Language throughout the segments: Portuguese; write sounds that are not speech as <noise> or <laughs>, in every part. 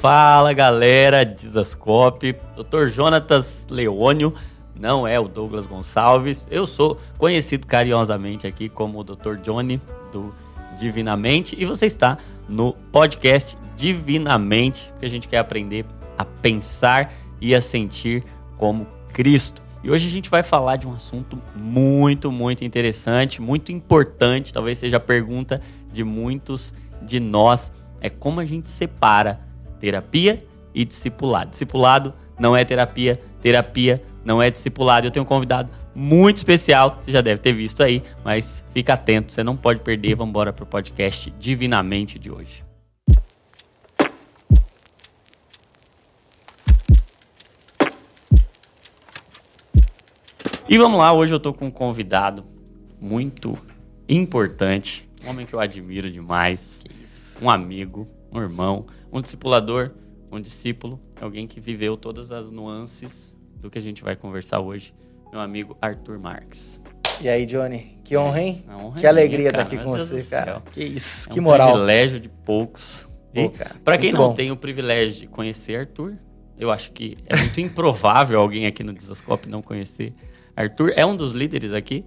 Fala galera, Dizascope, Dr. Jonatas Leônio, não é o Douglas Gonçalves. Eu sou conhecido carinhosamente aqui como o Dr. Johnny do Divinamente e você está no podcast Divinamente, que a gente quer aprender a pensar e a sentir como Cristo. E hoje a gente vai falar de um assunto muito, muito interessante, muito importante, talvez seja a pergunta de muitos de nós, é como a gente separa terapia e discipulado. Discipulado não é terapia, terapia não é discipulado. Eu tenho um convidado muito especial, você já deve ter visto aí, mas fica atento, você não pode perder. Vamos embora para o podcast Divinamente de hoje. E vamos lá, hoje eu estou com um convidado muito importante, um homem que eu admiro demais, um amigo, um irmão, um discipulador, um discípulo, alguém que viveu todas as nuances do que a gente vai conversar hoje, meu amigo Arthur Marques. E aí, Johnny? Que honra, hein? honra que alegria minha, estar aqui com você, cara. Que isso, é que um moral. privilégio de poucos. Para quem não bom. tem o privilégio de conhecer Arthur, eu acho que é muito improvável alguém aqui no Dizascope não conhecer Arthur. É um dos líderes aqui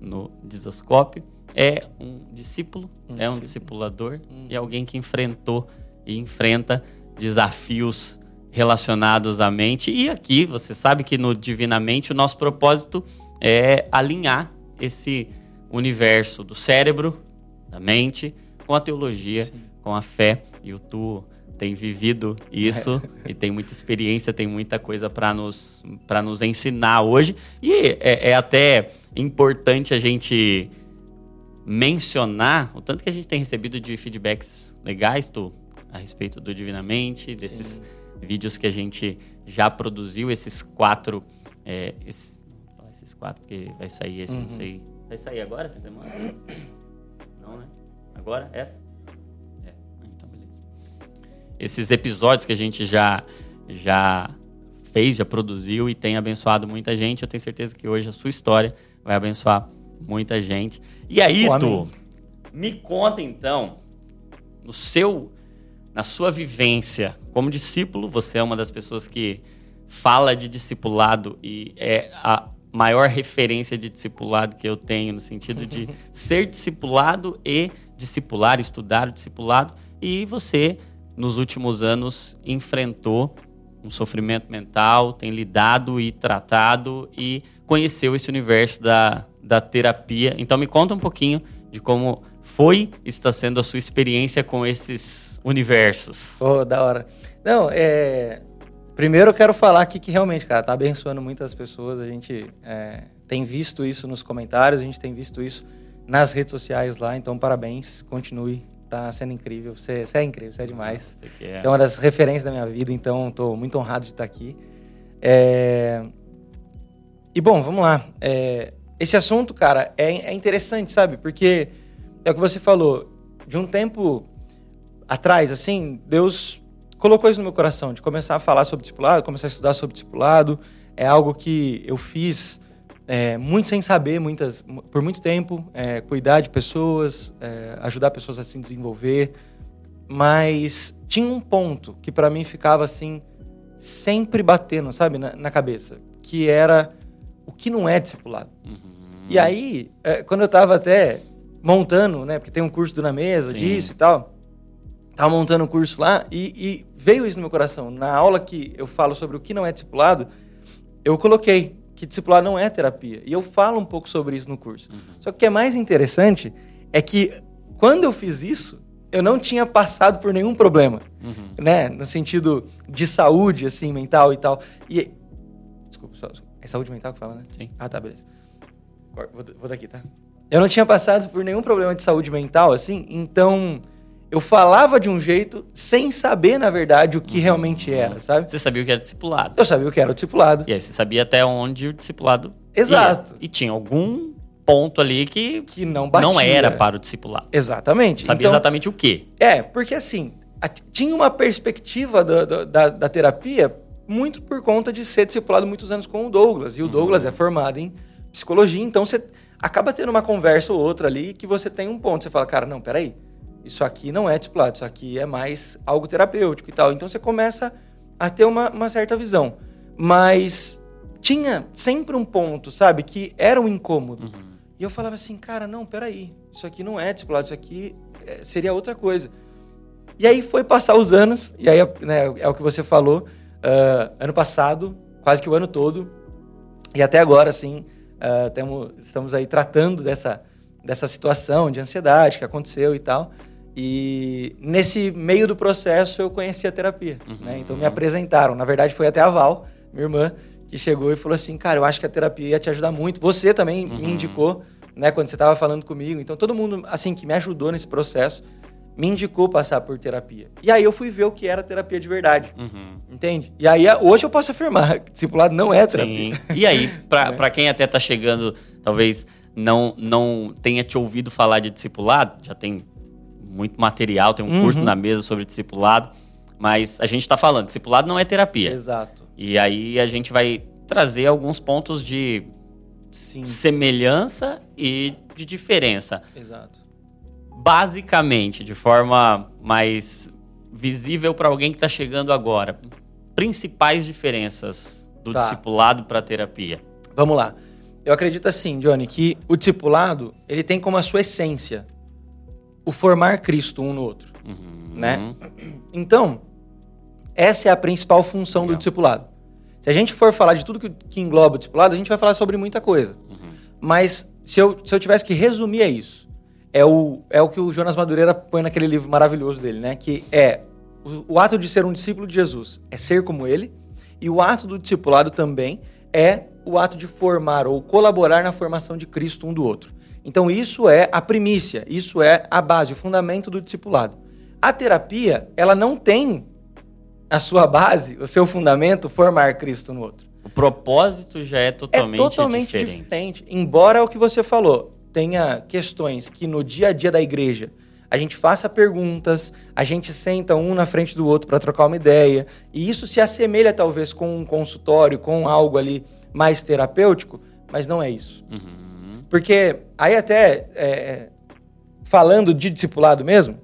no Dizascope, é um discípulo, Um é um discipulador Hum. e alguém que enfrentou e enfrenta desafios relacionados à mente. E aqui, você sabe que no Divinamente o nosso propósito é alinhar esse universo do cérebro, da mente, com a teologia, Sim. com a fé. E o Tu tem vivido isso <laughs> e tem muita experiência, tem muita coisa para nos, pra nos ensinar hoje. E é, é até importante a gente mencionar o tanto que a gente tem recebido de feedbacks legais, Tu, a respeito do Divinamente, desses Sim. vídeos que a gente já produziu, esses quatro. É, esses, vou falar esses quatro, porque vai sair esse, não Uhum. sei. Vai sair agora essa semana? Não, né? Agora? Essa? É, então beleza. Esses episódios que a gente já, já fez, já produziu e tem abençoado muita gente, eu tenho certeza que hoje a sua história vai abençoar muita gente. E aí, Pô, Tu, me conta então, no seu, na sua vivência como discípulo, você é uma das pessoas que fala de discipulado e é a maior referência de discipulado que eu tenho no sentido de <laughs> ser discipulado e discipular, estudar o discipulado. E você, nos últimos anos, enfrentou um sofrimento mental, tem lidado e tratado e conheceu esse universo da, da terapia. Então me conta um pouquinho de como foi está sendo a sua experiência com esses universos. Pô, da hora. Não, é. Primeiro eu quero falar aqui que realmente, cara, tá abençoando muitas pessoas. A gente é, tem visto isso nos comentários, a gente tem visto isso nas redes sociais lá. Então, parabéns, continue. Tá sendo incrível. Você, você é incrível, você é demais. Você é- Você é uma das referências da minha vida, então estou muito honrado de estar aqui. É, E bom, vamos lá. É, Esse assunto, cara, é, é interessante, sabe? Porque é o que você falou. De um tempo atrás, assim, Deus colocou isso no meu coração, de começar a falar sobre discipulado, começar a estudar sobre discipulado. É algo que eu fiz é, muito sem saber, muitas, por muito tempo, é, cuidar de pessoas, é, ajudar pessoas a se desenvolver. Mas tinha um ponto que para mim ficava assim, sempre batendo, sabe, na, na cabeça, que era o que não é discipulado. Uhum. E aí, é, quando eu tava até montando, né, porque tem um curso do Na Mesa, Sim. disso e tal, tava montando o curso lá e, e veio isso no meu coração. Na aula que eu falo sobre o que não é discipulado, eu coloquei que discipulado não é terapia. E eu falo um pouco sobre isso no curso. Uhum. Só que o que é mais interessante é que quando eu fiz isso, eu não tinha passado por nenhum problema, Uhum. né? No sentido de saúde, assim, mental e tal. E. Desculpa, só, é saúde mental que fala, né? Sim. Ah, tá, beleza. Vou, vou daqui, tá? Eu não tinha passado por nenhum problema de saúde mental, assim, então eu falava de um jeito sem saber, na verdade, o que realmente era, sabe? Você sabia o que era discipulado. Eu sabia o que era o discipulado. E aí você sabia até onde o discipulado Exato. ia. E tinha algum ponto ali que Que não batia. não era para o discipulado. Exatamente. Sabia Então, exatamente o quê. É, porque assim, a- tinha uma perspectiva da, da, da- da terapia muito por conta de ser discipulado muitos anos com o Douglas. E o Uhum. Douglas é formado em psicologia, então você acaba tendo uma conversa ou outra ali que você tem um ponto. Você fala, cara, não, peraí. Isso aqui não é discipulado, isso aqui é mais algo terapêutico e tal. Então você começa a ter uma, uma certa visão. Mas tinha sempre um ponto, sabe, que era um incômodo. Uhum. E eu falava assim, cara, não, peraí, isso aqui não é discipulado, isso aqui é, seria outra coisa. E aí foi passar os anos, e aí né, é o que você falou, uh, ano passado, quase que o ano todo, e até agora, assim, uh, temo, estamos aí tratando dessa, dessa situação de ansiedade que aconteceu e tal. E nesse meio do processo eu conheci a terapia, Uhum. né? Então me apresentaram. Na verdade foi até a Val, minha irmã, que chegou e falou assim, cara, eu acho que a terapia ia te ajudar muito. Você também me Uhum. indicou, né, quando você estava falando comigo. Então todo mundo, assim, que me ajudou nesse processo, me indicou passar por terapia. E aí eu fui ver o que era terapia de verdade, Uhum. entende? E aí hoje eu posso afirmar <laughs> que discipulado não é terapia. Sim. E aí, pra, <laughs> Né? quem até tá chegando, talvez não, não tenha te ouvido falar de discipulado, já tem muito material, tem um Uhum. curso na mesa sobre discipulado, mas a gente tá falando, discipulado não é terapia. Exato. E aí a gente vai trazer alguns pontos de Sim, semelhança e de diferença. exato. Basicamente, de forma mais visível para alguém que está chegando agora, principais diferenças do Tá. discipulado para terapia. Vamos lá. Eu acredito assim, Johnny, que o discipulado, ele tem como a sua essência o formar Cristo um no outro. Uhum. Né? Então, essa é a principal função do Legal. discipulado. Se a gente for falar de tudo que, que engloba o discipulado, a gente vai falar sobre muita coisa. Uhum. Mas se eu, se eu tivesse que resumir, é isso. É o, é o que o Jonas Madureira põe naquele livro maravilhoso dele, né? Que é o, o ato de ser um discípulo de Jesus é ser como ele, e o ato do discipulado também é o ato de formar ou colaborar na formação de Cristo um do outro. Então isso é a primícia, isso é a base, o fundamento do discipulado. A terapia, ela não tem a sua base, o seu fundamento, formar Cristo no outro O propósito já é totalmente, é totalmente diferente. diferente. Embora o que você falou tenha questões que no dia a dia da igreja a gente faça perguntas, a gente senta um na frente do outro para trocar uma ideia, e isso se assemelha talvez com um consultório, com algo ali mais terapêutico, mas não é isso. Uhum. Porque aí até é, falando de discipulado mesmo,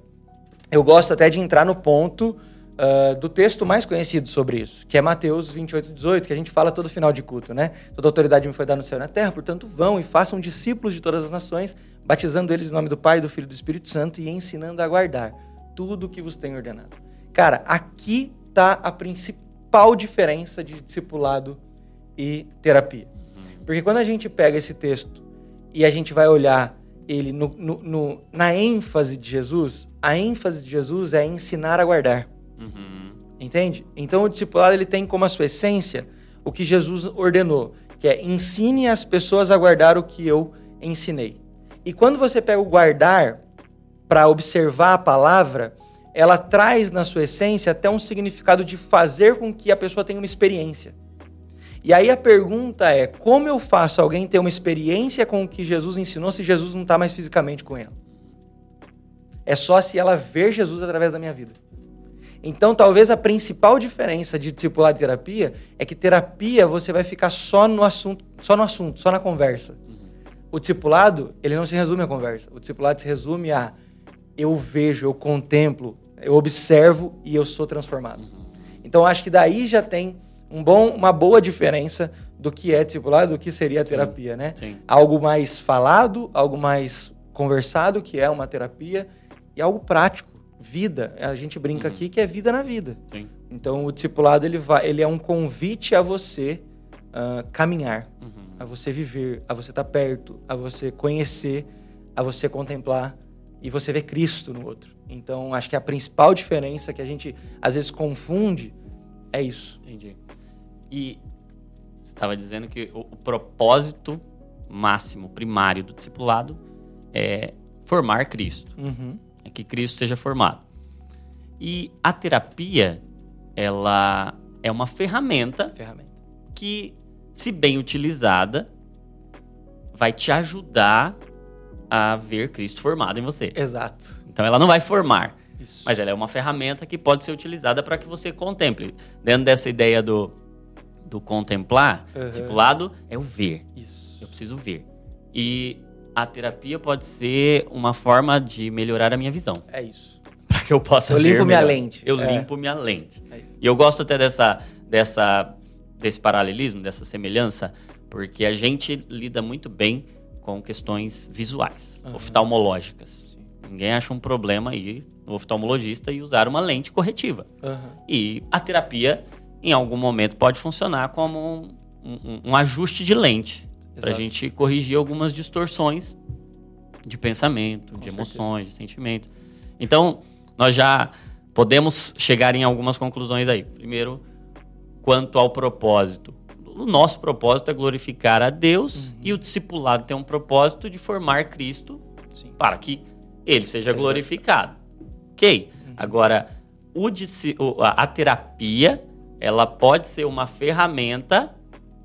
eu gosto até de entrar no ponto ah, do texto mais conhecido sobre isso, que é Mateus 28, 18, que a gente fala todo final de culto, né? Toda autoridade me foi dada no céu e na terra, portanto vão e façam discípulos de todas as nações, batizando eles em nome do Pai, do Filho e do Espírito Santo e ensinando a guardar tudo o que vos tenho ordenado. Cara, aqui está a principal diferença de discipulado e terapia. Porque quando a gente pega esse texto e a gente vai olhar ele no, no- no- na ênfase de Jesus, a ênfase de Jesus é ensinar a guardar. Uhum. Entende? Então o discipulado ele tem como a sua essência o que Jesus ordenou, que é ensine as pessoas a guardar o que eu ensinei. E quando você pega o guardar para observar a palavra, ela traz na sua essência até um significado de fazer com que a pessoa tenha uma experiência. E aí a pergunta é: como eu faço alguém ter uma experiência com o que Jesus ensinou se Jesus não está mais fisicamente com ela? É só se ela ver Jesus através da minha vida. Então, talvez a principal diferença de discipulado e terapia é que terapia você vai ficar só no assunto, só no assunto, só na conversa. O discipulado, ele não se resume à conversa. O discipulado se resume a eu vejo, eu contemplo, eu observo e eu sou transformado. Então, acho que daí já tem um bom, uma boa diferença do que é discipulado, do que seria a terapia, né? Sim. Algo mais falado, algo mais conversado, que é uma terapia, e algo prático, vida. A gente brinca Uhum. aqui que é vida na vida. Sim. Então, o discipulado ele, vai, ele é um convite a você ah, caminhar, Uhum. a você viver, a você estar perto, a você conhecer, a você contemplar e você ver Cristo no outro. Então, acho que a principal diferença que a gente às vezes confunde é isso. Entendi. E você estava dizendo que o, o propósito máximo, primário do discipulado é formar Cristo, Uhum. é que Cristo seja formado. E a terapia, ela é uma ferramenta Ferramenta. que, se bem utilizada, vai te ajudar a ver Cristo formado em você. Exato. Então ela não vai formar, Isso. mas ela é uma ferramenta que pode ser utilizada para que você contemple. Dentro dessa ideia do, do contemplar, Uhum. discipulado é o ver. Isso. Eu preciso ver. E a terapia pode ser uma forma de melhorar a minha visão. É isso. Para que eu possa Eu ver limpo minha melhor. lente. Eu É. limpo minha lente. É isso. E eu gosto até dessa, dessa, desse paralelismo, dessa semelhança, porque a gente lida muito bem com questões visuais, Aham. oftalmológicas. Sim. Ninguém acha um problema ir no oftalmologista e usar uma lente corretiva. Aham. E a terapia, em algum momento, pode funcionar como um, um- um ajuste de lente para a gente corrigir algumas distorções de pensamento, Com de certeza. emoções, de sentimento. Então, nós já podemos chegar em algumas conclusões aí. Primeiro, quanto ao propósito. O nosso propósito é glorificar a Deus Uhum. e o discipulado tem um propósito de formar Cristo Sim. para que ele seja Seja glorificado. Ok. Uhum. Agora, o a terapia, ela pode ser uma ferramenta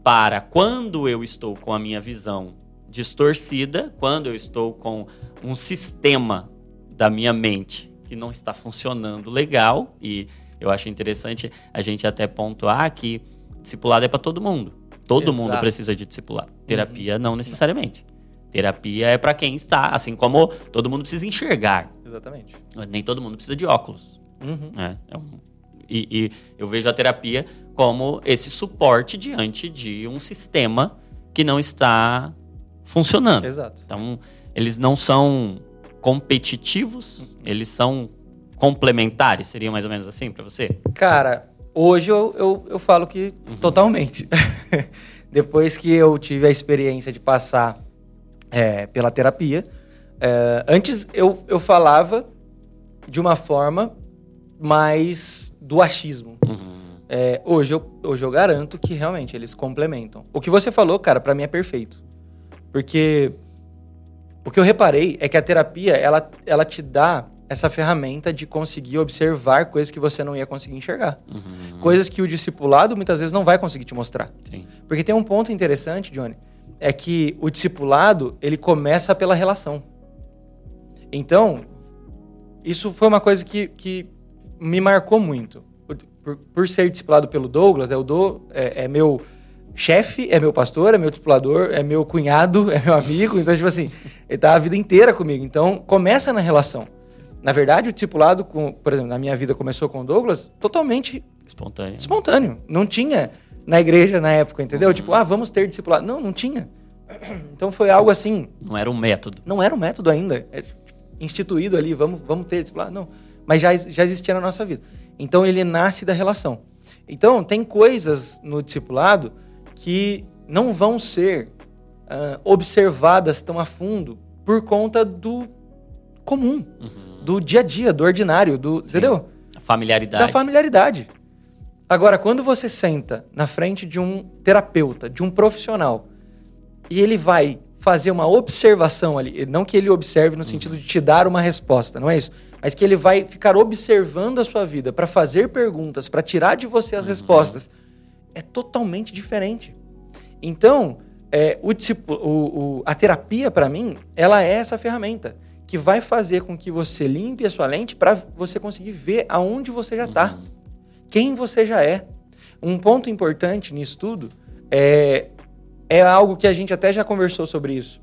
para quando eu estou com a minha visão distorcida, quando eu estou com um sistema da minha mente que não está funcionando legal, e eu acho interessante a gente até pontuar que discipulado é para todo mundo. Todo mundo Exato. precisa de discipulado. Terapia não necessariamente. Terapia é para quem está, assim como todo mundo precisa enxergar. Exatamente. Nem todo mundo precisa de óculos. Uhum. né? É um- e, e eu vejo a terapia como esse suporte diante de um sistema que não está funcionando. Exato. Então, eles não são competitivos, eles são complementares. Seria mais ou menos assim para você? Cara, hoje eu, eu, eu falo que Uhum. totalmente. <laughs> Depois que eu tive a experiência de passar é, pela terapia, é, antes eu, eu falava de uma forma mais do achismo. Uhum. É, hoje, eu, hoje eu garanto que realmente eles complementam. O que você falou, cara, pra mim é perfeito. Porque o que eu reparei é que a terapia, ela, ela te dá essa ferramenta de conseguir observar coisas que você não ia conseguir enxergar. Uhum. Coisas que o discipulado muitas vezes não vai conseguir te mostrar. Sim. Porque tem um ponto interessante, Johnny, é que o discipulado, ele começa pela relação. Então, isso foi uma coisa que, que me marcou muito. Por, por- por ser discipulado pelo Douglas, é, o Do, é, é meu chefe, é meu pastor, é meu discipulador, é meu cunhado, <laughs> é meu amigo. Então, tipo assim, ele tá a vida inteira comigo. Então, começa na relação. Na verdade, o discipulado, com, por exemplo, na minha vida começou com o Douglas totalmente Espontâneo. espontâneo. Não tinha na igreja na época, entendeu? Uhum. Tipo, ah, vamos ter discipulado. Não, não tinha. <clears throat> Então foi algo assim, Não era um método. não era um método ainda é, tipo, instituído ali, vamos, vamos ter discipulado. Não, mas já, já existia na nossa vida. Então ele nasce da relação. Então tem coisas no discipulado que não vão ser ah, observadas tão a fundo por conta do comum, Uhum. do dia a dia, do ordinário, do, entendeu? A familiaridade. da familiaridade. Agora, quando você senta na frente de um terapeuta, de um profissional, e ele vai fazer uma observação ali, não que ele observe no sentido de te dar uma resposta, não é isso, mas que ele vai ficar observando a sua vida para fazer perguntas, para tirar de você as respostas, é totalmente diferente. Então, é, o o- o- a terapia, para mim, ela é essa ferramenta que vai fazer com que você limpe a sua lente para você conseguir ver aonde você já está, Uhum. quem você já é. Um ponto importante nisso tudo é, é algo que a gente até já conversou sobre isso.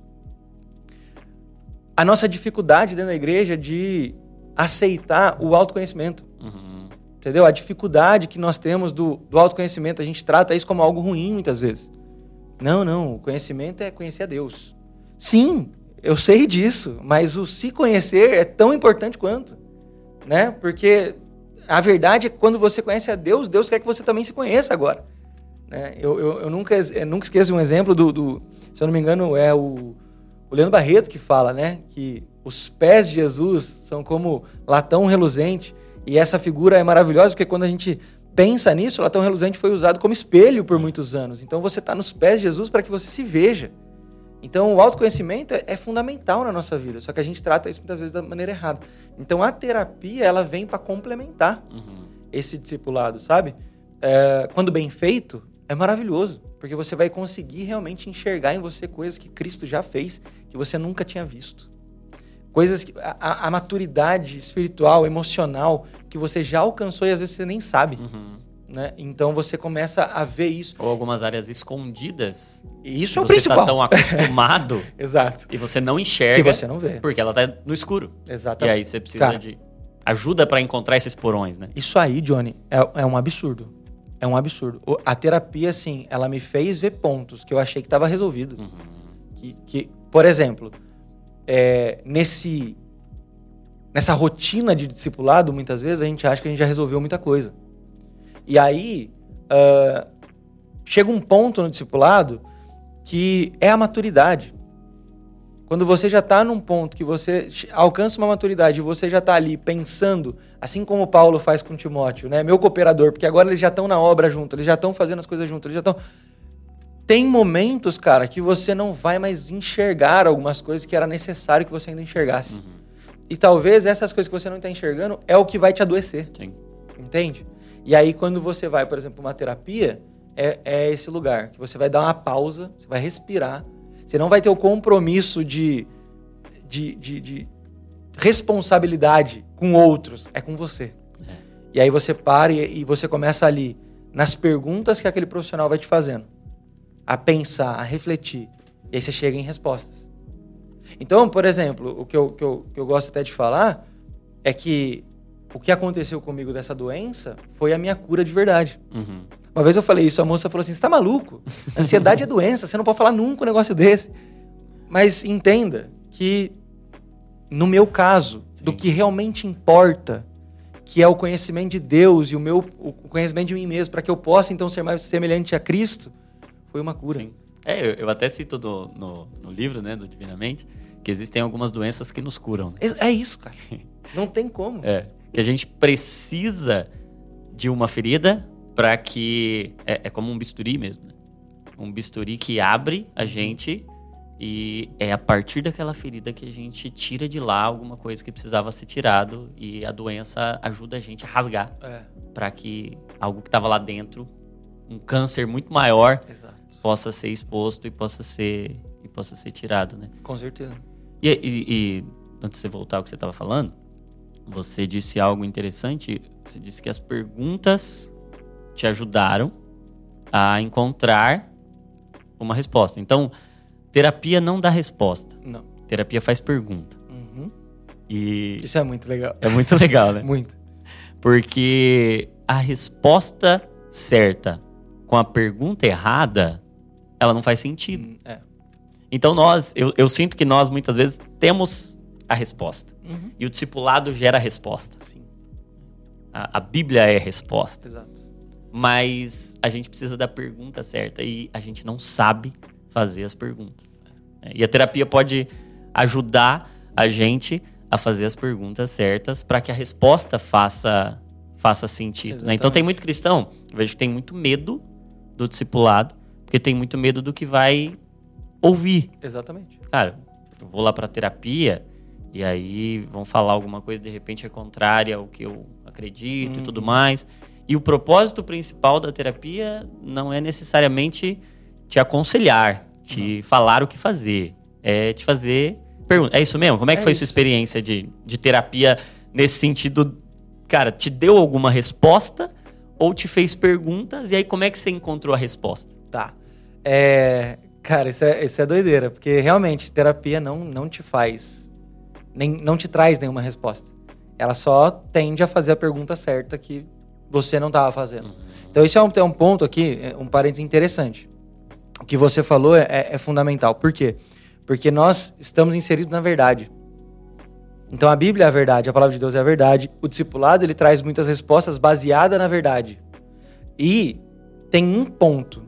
A nossa dificuldade dentro da igreja de aceitar o autoconhecimento. Uhum. Entendeu? A dificuldade que nós temos do, do autoconhecimento, a gente trata isso como algo ruim muitas vezes. Não, não, o conhecimento é conhecer a Deus. Sim, eu sei disso, mas o se conhecer é tão importante quanto, né? Porque a verdade é que quando você conhece a Deus, Deus quer que você também se conheça agora. Né? Eu, eu, eu nunca, eu nunca esqueço um exemplo do, do- se eu não me engano, é o, o Leandro Barreto que fala, né? Que os pés de Jesus são como latão reluzente. E essa figura é maravilhosa porque quando a gente pensa nisso, o latão reluzente foi usado como espelho por muitos anos. Então você está nos pés de Jesus para que você se veja. Então o autoconhecimento é, é fundamental na nossa vida, só que a gente trata isso muitas vezes da maneira errada. Então a terapia ela vem para complementar Uhum. esse discipulado, sabe? É, quando bem feito, é maravilhoso, porque você vai conseguir realmente enxergar em você coisas que Cristo já fez, que você nunca tinha visto. Coisas que a, a- maturidade espiritual, emocional, que você já alcançou e às vezes você nem sabe, Uhum. né? Então você começa a ver isso. Ou algumas áreas escondidas. E isso é o você principal. tá tão acostumado <laughs> Exato. e você não enxerga. Que você não vê. Porque ela tá no escuro. E Exatamente. aí você precisa Cara. de ajuda pra encontrar esses porões, né? Isso aí, Johnny, é, é um absurdo. É um absurdo. A terapia, assim, ela me fez ver pontos que eu achei que estava resolvido. Uhum. Que, que, por exemplo, é, nesse nessa rotina de discipulado, muitas vezes a gente acha que a gente já resolveu muita coisa. E aí ah, chega um ponto no discipulado que é a maturidade. Quando você já está num ponto que você alcança uma maturidade e você já está ali pensando, assim como Paulo faz com Timóteo, né? Meu cooperador, porque agora eles já estão na obra junto, eles já estão fazendo as coisas juntos, eles já estão. Tem momentos, cara, que você não vai mais enxergar algumas coisas que era necessário que você ainda enxergasse. Uhum. E talvez essas coisas que você não está enxergando é o que vai te adoecer, Sim. entende? E aí, quando você vai, por exemplo, uma terapia, é, é esse lugar que você vai dar uma pausa, você vai respirar, você não vai ter o compromisso de, de, de, de responsabilidade com outros, é com você. É. E aí você para e, e você começa ali, nas perguntas que aquele profissional vai te fazendo, a pensar, a refletir, e aí você chega em respostas. Então, por exemplo, o que eu, que eu, que eu gosto até de falar é que o que aconteceu comigo dessa doença foi a minha cura de verdade. Uhum. Uma vez eu falei isso, a moça falou assim: você tá maluco? Ansiedade é doença, você não pode falar nunca um negócio desse. Mas entenda que, no meu caso, Sim. do que realmente importa, que é o conhecimento de Deus e o meu o conhecimento de mim mesmo, para que eu possa então ser mais semelhante a Cristo, foi uma cura. Sim. É, eu, eu até cito no, no, no livro, né, do Divinamente, que existem algumas doenças que nos curam. né? É é isso, cara. <laughs> Não tem como. É. Que a gente precisa de uma ferida para que. É, é como um bisturi mesmo, né? Um bisturi que abre a gente e é a partir daquela ferida que a gente tira de lá alguma coisa que precisava ser tirado e a doença ajuda a gente a rasgar É, para que algo que estava lá dentro, um câncer muito maior, exato. Possa ser exposto e possa ser e possa ser tirado, né? Com certeza. E, e- e, antes de você voltar ao que você estava falando, você disse algo interessante. Você disse que as perguntas te ajudaram a encontrar uma resposta. Então, terapia não dá resposta. Não. Terapia faz pergunta. Uhum. E Isso é muito legal. é muito legal, né? <laughs> Muito. Porque a resposta certa com a pergunta errada, ela não faz sentido. Hum, É. Então nós, eu, eu sinto que nós muitas vezes temos a resposta. Uhum. E o discipulado gera a resposta. Sim, A, a Bíblia é a resposta. exato. Mas a gente precisa da pergunta certa e a gente não sabe fazer as perguntas. É, E a terapia pode ajudar a gente a fazer as perguntas certas para que a resposta faça, faça sentido. né? Então tem muito cristão, eu vejo que tem muito medo do discipulado, porque tem muito medo do que vai ouvir. Exatamente. cara, eu vou lá pra terapia e aí vão falar alguma coisa de repente é contrária ao que eu acredito e tudo Uhum. mais. E o propósito principal da terapia não é necessariamente te aconselhar, te falar o que fazer, é te fazer pergunta. É isso mesmo? Como é que É foi isso. sua experiência de, de terapia nesse sentido? Cara, te deu alguma resposta ou te fez perguntas e aí como é que você encontrou a resposta? Tá. É, cara, isso é, isso é doideira, porque realmente terapia não, não te faz, nem, não te traz nenhuma resposta. Ela só tende a fazer a pergunta certa que você não estava fazendo. Então, esse é um, é um ponto aqui, é um parênteses interessante. O que você falou é, é- é fundamental. Por quê? Porque nós estamos inseridos na verdade. Então, a Bíblia é a verdade, a palavra de Deus é a verdade. O discipulado, ele traz muitas respostas baseadas na verdade. E tem um ponto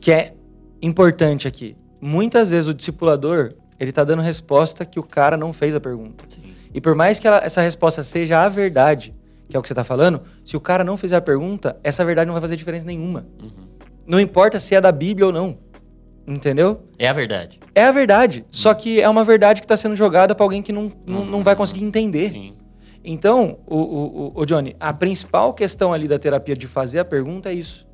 que é importante aqui. Muitas vezes o discipulador, ele tá dando resposta que o cara não fez a pergunta. Sim. E por mais que ela- essa resposta seja a verdade, que é o que você tá falando, se o cara não fizer a pergunta, essa verdade não vai fazer diferença nenhuma. Uhum. Não importa se é da Bíblia ou não. Entendeu? É a verdade. É a verdade. Só que é uma verdade que está sendo jogada para alguém que não, não, não vai conseguir entender. Sim. Então, o, o- o Johnny, a principal questão ali da terapia de fazer a pergunta é isso.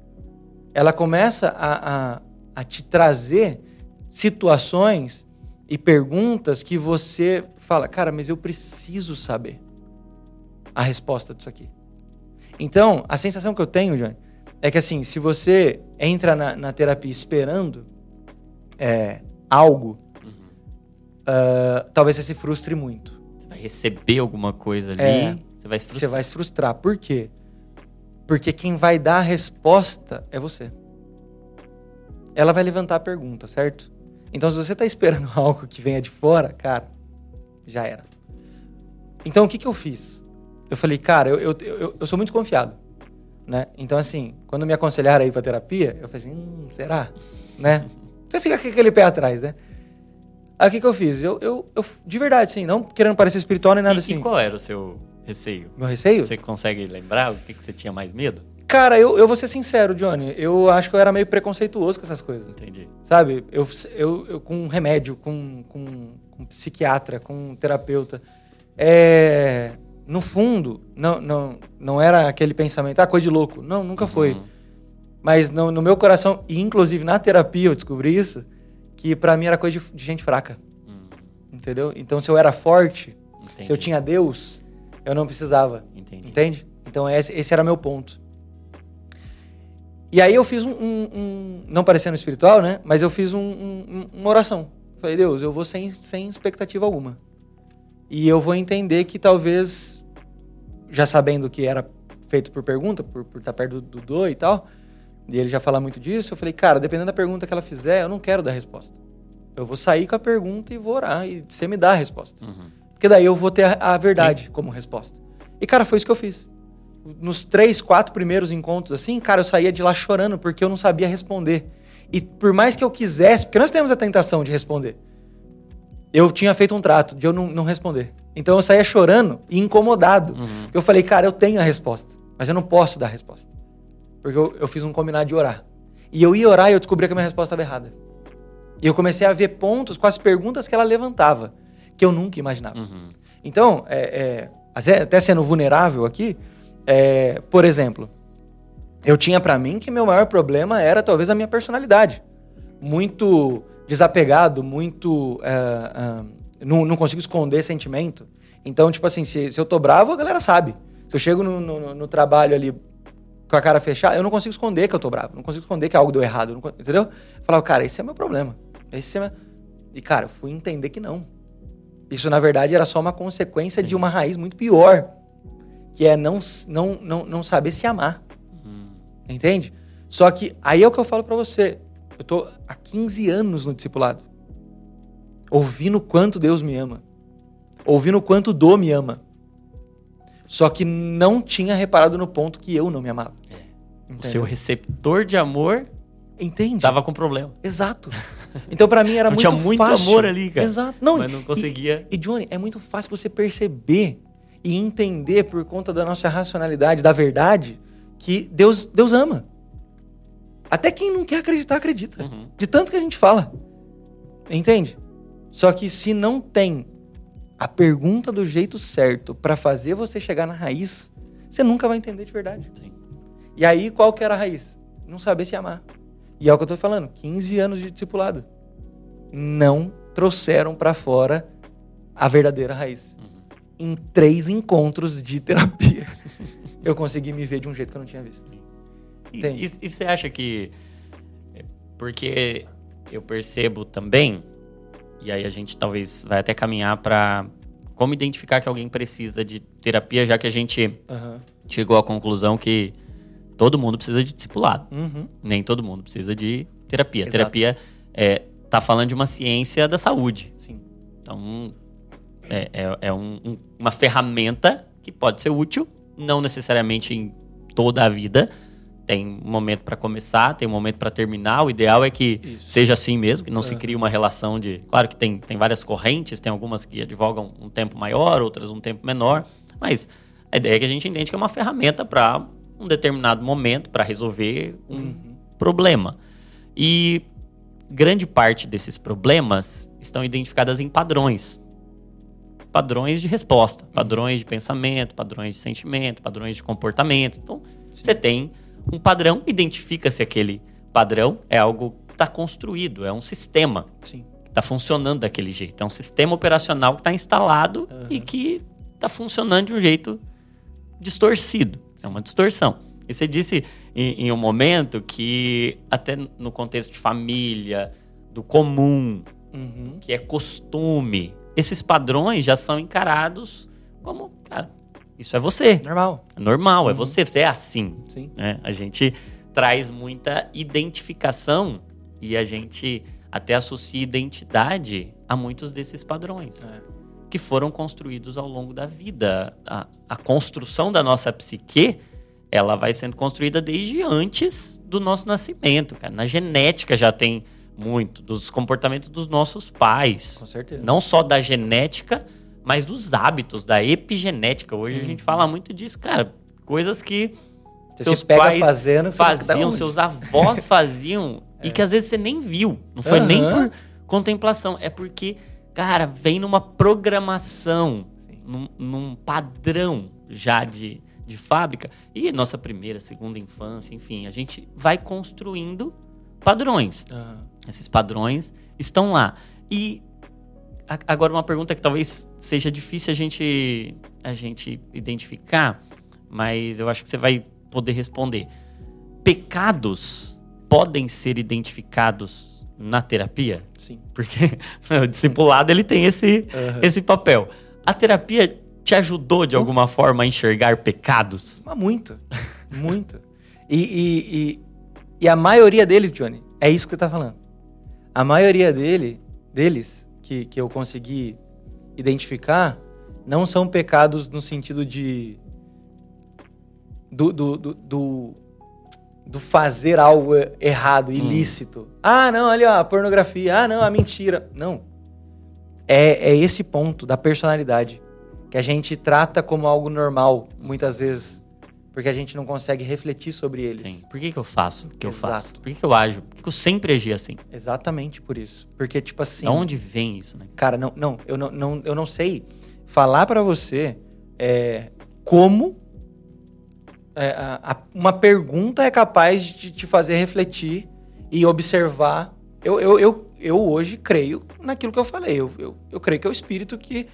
Ela começa a, a, a te trazer situações e perguntas que você fala, cara, mas eu preciso saber a resposta disso aqui. Então, a sensação que eu tenho, Johnny, é que assim, se você entra na, na terapia esperando é, algo, Uhum. ah, talvez você se frustre muito. Você vai receber alguma coisa ali, É. você vai se Você frustrar. vai se frustrar. Por quê? Porque quem vai dar a resposta é você. Ela vai levantar a pergunta, certo? Então, se você está esperando <laughs> algo que venha de fora, cara, já era. Então, o que, que eu fiz? Eu falei, cara, eu, eu, eu, eu sou muito desconfiado. Né? Então, assim, quando me aconselharam a ir pra terapia, eu falei assim, hum, será? Né? <laughs> Você fica com aquele pé atrás, né? Aí o que, que eu fiz? Eu, eu, eu, de verdade, assim, não querendo parecer espiritual nem nada e, assim. e qual era o seu receio? Meu receio? Você consegue lembrar o que, que você tinha mais medo? Cara, eu, eu vou ser sincero, Johnny. Eu acho que eu era meio preconceituoso com essas coisas. Entendi. Sabe? Eu, eu, eu com remédio, com, com, com psiquiatra, com terapeuta. É, no fundo, não, não, não era aquele pensamento, ah, coisa de louco. Não, nunca foi. Uhum. Mas no, no meu coração, e inclusive na terapia eu descobri isso, que pra mim era coisa de, de gente fraca. Hum, Entendeu? Então se eu era forte, entendi. se eu tinha Deus, eu não precisava. Entendi. Entende? Então esse, esse era meu ponto. E aí eu fiz um, um- um- não parecendo espiritual, né? Mas eu fiz um- um- uma oração. Falei, Deus, eu vou sem, sem expectativa alguma. E eu vou entender que talvez, já sabendo que era feito por pergunta, por, por estar perto do Dudu e tal, e ele já fala muito disso, eu falei, cara, dependendo da pergunta que ela fizer, eu não quero dar resposta. Eu vou sair com a pergunta e vou orar, e você me dá a resposta. Uhum. Porque daí eu vou ter a, a verdade como resposta. E, cara, foi isso que eu fiz. Nos três, quatro primeiros encontros, assim, cara, eu saía de lá chorando porque eu não sabia responder. E por mais que eu quisesse, porque nós temos a tentação de responder, eu tinha feito um trato de eu não, não responder. Então eu saía chorando e incomodado. Uhum. Eu falei, cara, eu tenho a resposta, mas eu não posso dar a resposta. Porque eu, eu fiz um combinado de orar. E eu ia orar e eu descobri que a minha resposta estava errada. E eu comecei a ver pontos com as perguntas que ela levantava, que eu nunca imaginava. Uhum. Então, é, é, até sendo vulnerável aqui, é, por exemplo, eu tinha pra mim que meu maior problema era talvez a minha personalidade. Muito desapegado, muito. é, é, não, não consigo esconder sentimento. Então, tipo assim, se, se eu tô bravo, a galera sabe. Se eu chego no, no- no trabalho ali com a cara fechada, eu não consigo esconder que eu tô bravo. Não consigo esconder que algo deu errado. não entendeu? Eu falava, cara, esse é meu problema. Esse é meu... E, cara, eu fui entender que não. Isso, na verdade, era só uma consequência de uma raiz muito pior. Que é não, não, não, não saber se amar. Uhum. Entende? Só que aí é o que eu falo pra você. Eu tô há 15 anos no discipulado. Ouvindo o quanto Deus me ama. Ouvindo o quanto o Dô me ama. Só que não tinha reparado no ponto que eu não me amava. O Entendeu? seu receptor de amor Entende? tava com problema. Exato. Então, pra mim, era <laughs> Não muito tinha muito fácil. amor ali, cara. Exato. Não, mas não e- conseguia. E, Johnny, é muito fácil você perceber e entender por conta da nossa racionalidade, da verdade, que Deus, Deus ama. Até quem não quer acreditar, acredita. Uhum. De tanto que a gente fala. Entende? Só que se não tem a pergunta do jeito certo pra fazer você chegar na raiz, você nunca vai entender de verdade. Sim. E aí, qual que era a raiz? Não saber se amar. E é o que eu tô falando, 15 anos de discipulado. Não trouxeram pra fora a verdadeira raiz. Uhum. Em três encontros de terapia, <laughs> eu consegui me ver de um jeito que eu não tinha visto. E, e- e você acha que. é, Porque eu percebo também, e aí a gente talvez vai até caminhar pra como identificar que alguém precisa de terapia, já que a gente Aham. chegou à conclusão que todo mundo precisa de discipulado. Uhum. Nem todo mundo precisa de terapia. Exato. Terapia é, tá falando de uma ciência da saúde. Sim. Então, é, é- é um- um- uma ferramenta que pode ser útil, não necessariamente em toda a vida. Tem um momento para começar, tem um momento para terminar. O ideal é que Isso. seja assim mesmo, que não se Aham. crie uma relação de. Claro que tem, tem várias correntes, tem algumas que advogam um tempo maior, outras um tempo menor. Mas a ideia é que a gente entende que é uma ferramenta para um determinado momento, para resolver um Uhum. problema. E grande parte desses problemas estão identificadas em padrões. Padrões de resposta, padrões de pensamento, padrões de sentimento, padrões de comportamento. Então, você tem um padrão, identifica se aquele padrão é algo que está construído, é um sistema Sim. que está funcionando daquele jeito. É um sistema operacional que está instalado Aham. e que está funcionando de um jeito distorcido. É uma distorção. E você disse em, em um momento que, até no contexto de família, do comum, Uhum. que é costume, esses padrões já são encarados como, cara, isso é você. Normal. É normal, é Uhum. você, você é assim. Sim. né? A gente traz muita identificação e a gente até associa identidade a muitos desses padrões É. que foram construídos ao longo da vida. A, a construção da nossa psique, ela vai sendo construída desde antes do nosso nascimento, cara. Na genética já tem muito dos comportamentos dos nossos pais. Com certeza. Não só da genética, mas dos hábitos, da epigenética. Hoje a Uhum. gente fala muito disso, cara. Coisas que Você seus se pais fazendo, faziam, seus avós <laughs> faziam, e que às vezes você nem viu. Não foi Aham. nem por contemplação. É porque, cara, vem numa programação. Num, num padrão já de, de fábrica. E nossa primeira, segunda infância, enfim, a gente vai construindo padrões. Aham. Esses padrões estão lá. E a- agora uma pergunta que talvez seja difícil a gente, a gente identificar, mas eu acho que você vai poder responder. Pecados podem ser identificados na terapia? Sim. Porque <laughs> o discipulado ele tem esse, Aham. esse papel. A terapia te ajudou de alguma forma a enxergar pecados? Mas muito. Muito. E, e, e, e a maioria deles, Johnny, é isso que você tá falando. A maioria dele, deles que, que eu consegui identificar não são pecados no sentido de. Do, do, do, do, do fazer algo errado, ilícito. Ah, não, ali ó, a pornografia. Ah, não, a mentira. Não. É, é esse ponto da personalidade que a gente trata como algo normal, muitas vezes, porque a gente não consegue refletir sobre eles. Sim. Por que, que eu faço o que eu Exato. faço? Por que, que eu ajo? Por que, que eu sempre agi assim? Exatamente por isso. Porque, tipo assim. De onde vem isso, né? Cara, não, não, eu não, não, eu não sei falar pra você é, como é, a- a- uma pergunta é capaz de te fazer refletir e observar. Eu, eu, eu, eu hoje creio naquilo que eu falei. Eu, eu, eu creio que é o espírito que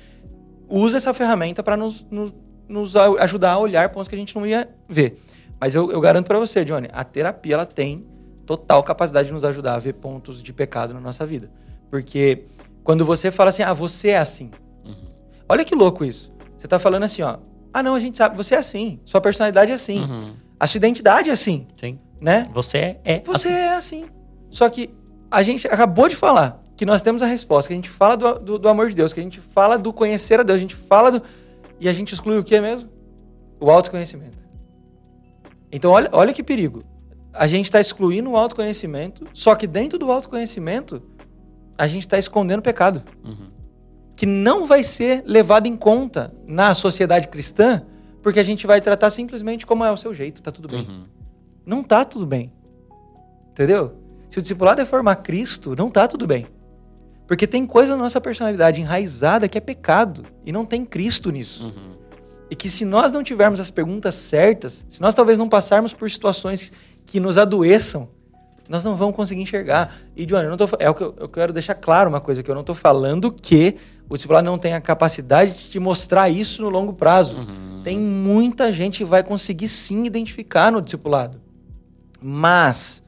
usa essa ferramenta para nos, nos, nos ajudar a olhar pontos que a gente não ia ver. Mas eu, eu garanto pra você, Johnny, a terapia ela tem total capacidade de nos ajudar a ver pontos de pecado na nossa vida. Porque quando você fala assim, ah, você é assim. Uhum. Olha que louco isso. Você tá falando assim, ó. Ah, não, a gente sabe, você é assim. Sua personalidade é assim. Uhum. A sua identidade é assim, Sim. né? Você é, é Você assim. é assim. Só que a gente acabou de falar que nós temos a resposta, que a gente fala do, do, do amor de Deus, que a gente fala do conhecer a Deus, a gente fala do. E a gente exclui o que mesmo? O autoconhecimento. Então, olha, olha que perigo. A gente está excluindo o autoconhecimento, só que dentro do autoconhecimento, a gente está escondendo o pecado Uhum. que não vai ser levado em conta na sociedade cristã, porque a gente vai tratar simplesmente como é o seu jeito, tá tudo bem. Uhum. Não tá tudo bem. Entendeu? Se o discipulado é formar Cristo, não tá tudo bem. Porque tem coisa na nossa personalidade enraizada que é pecado e não tem Cristo nisso. Uhum. E que se nós não tivermos as perguntas certas, se nós talvez não passarmos por situações que nos adoeçam, nós não vamos conseguir enxergar. E, Johnny, eu, não tô, é o que eu, eu quero deixar claro uma coisa, que eu não estou falando que o discipulado não tem a capacidade de te mostrar isso no longo prazo. Uhum. Tem muita gente que vai conseguir sim identificar no discipulado. Mas,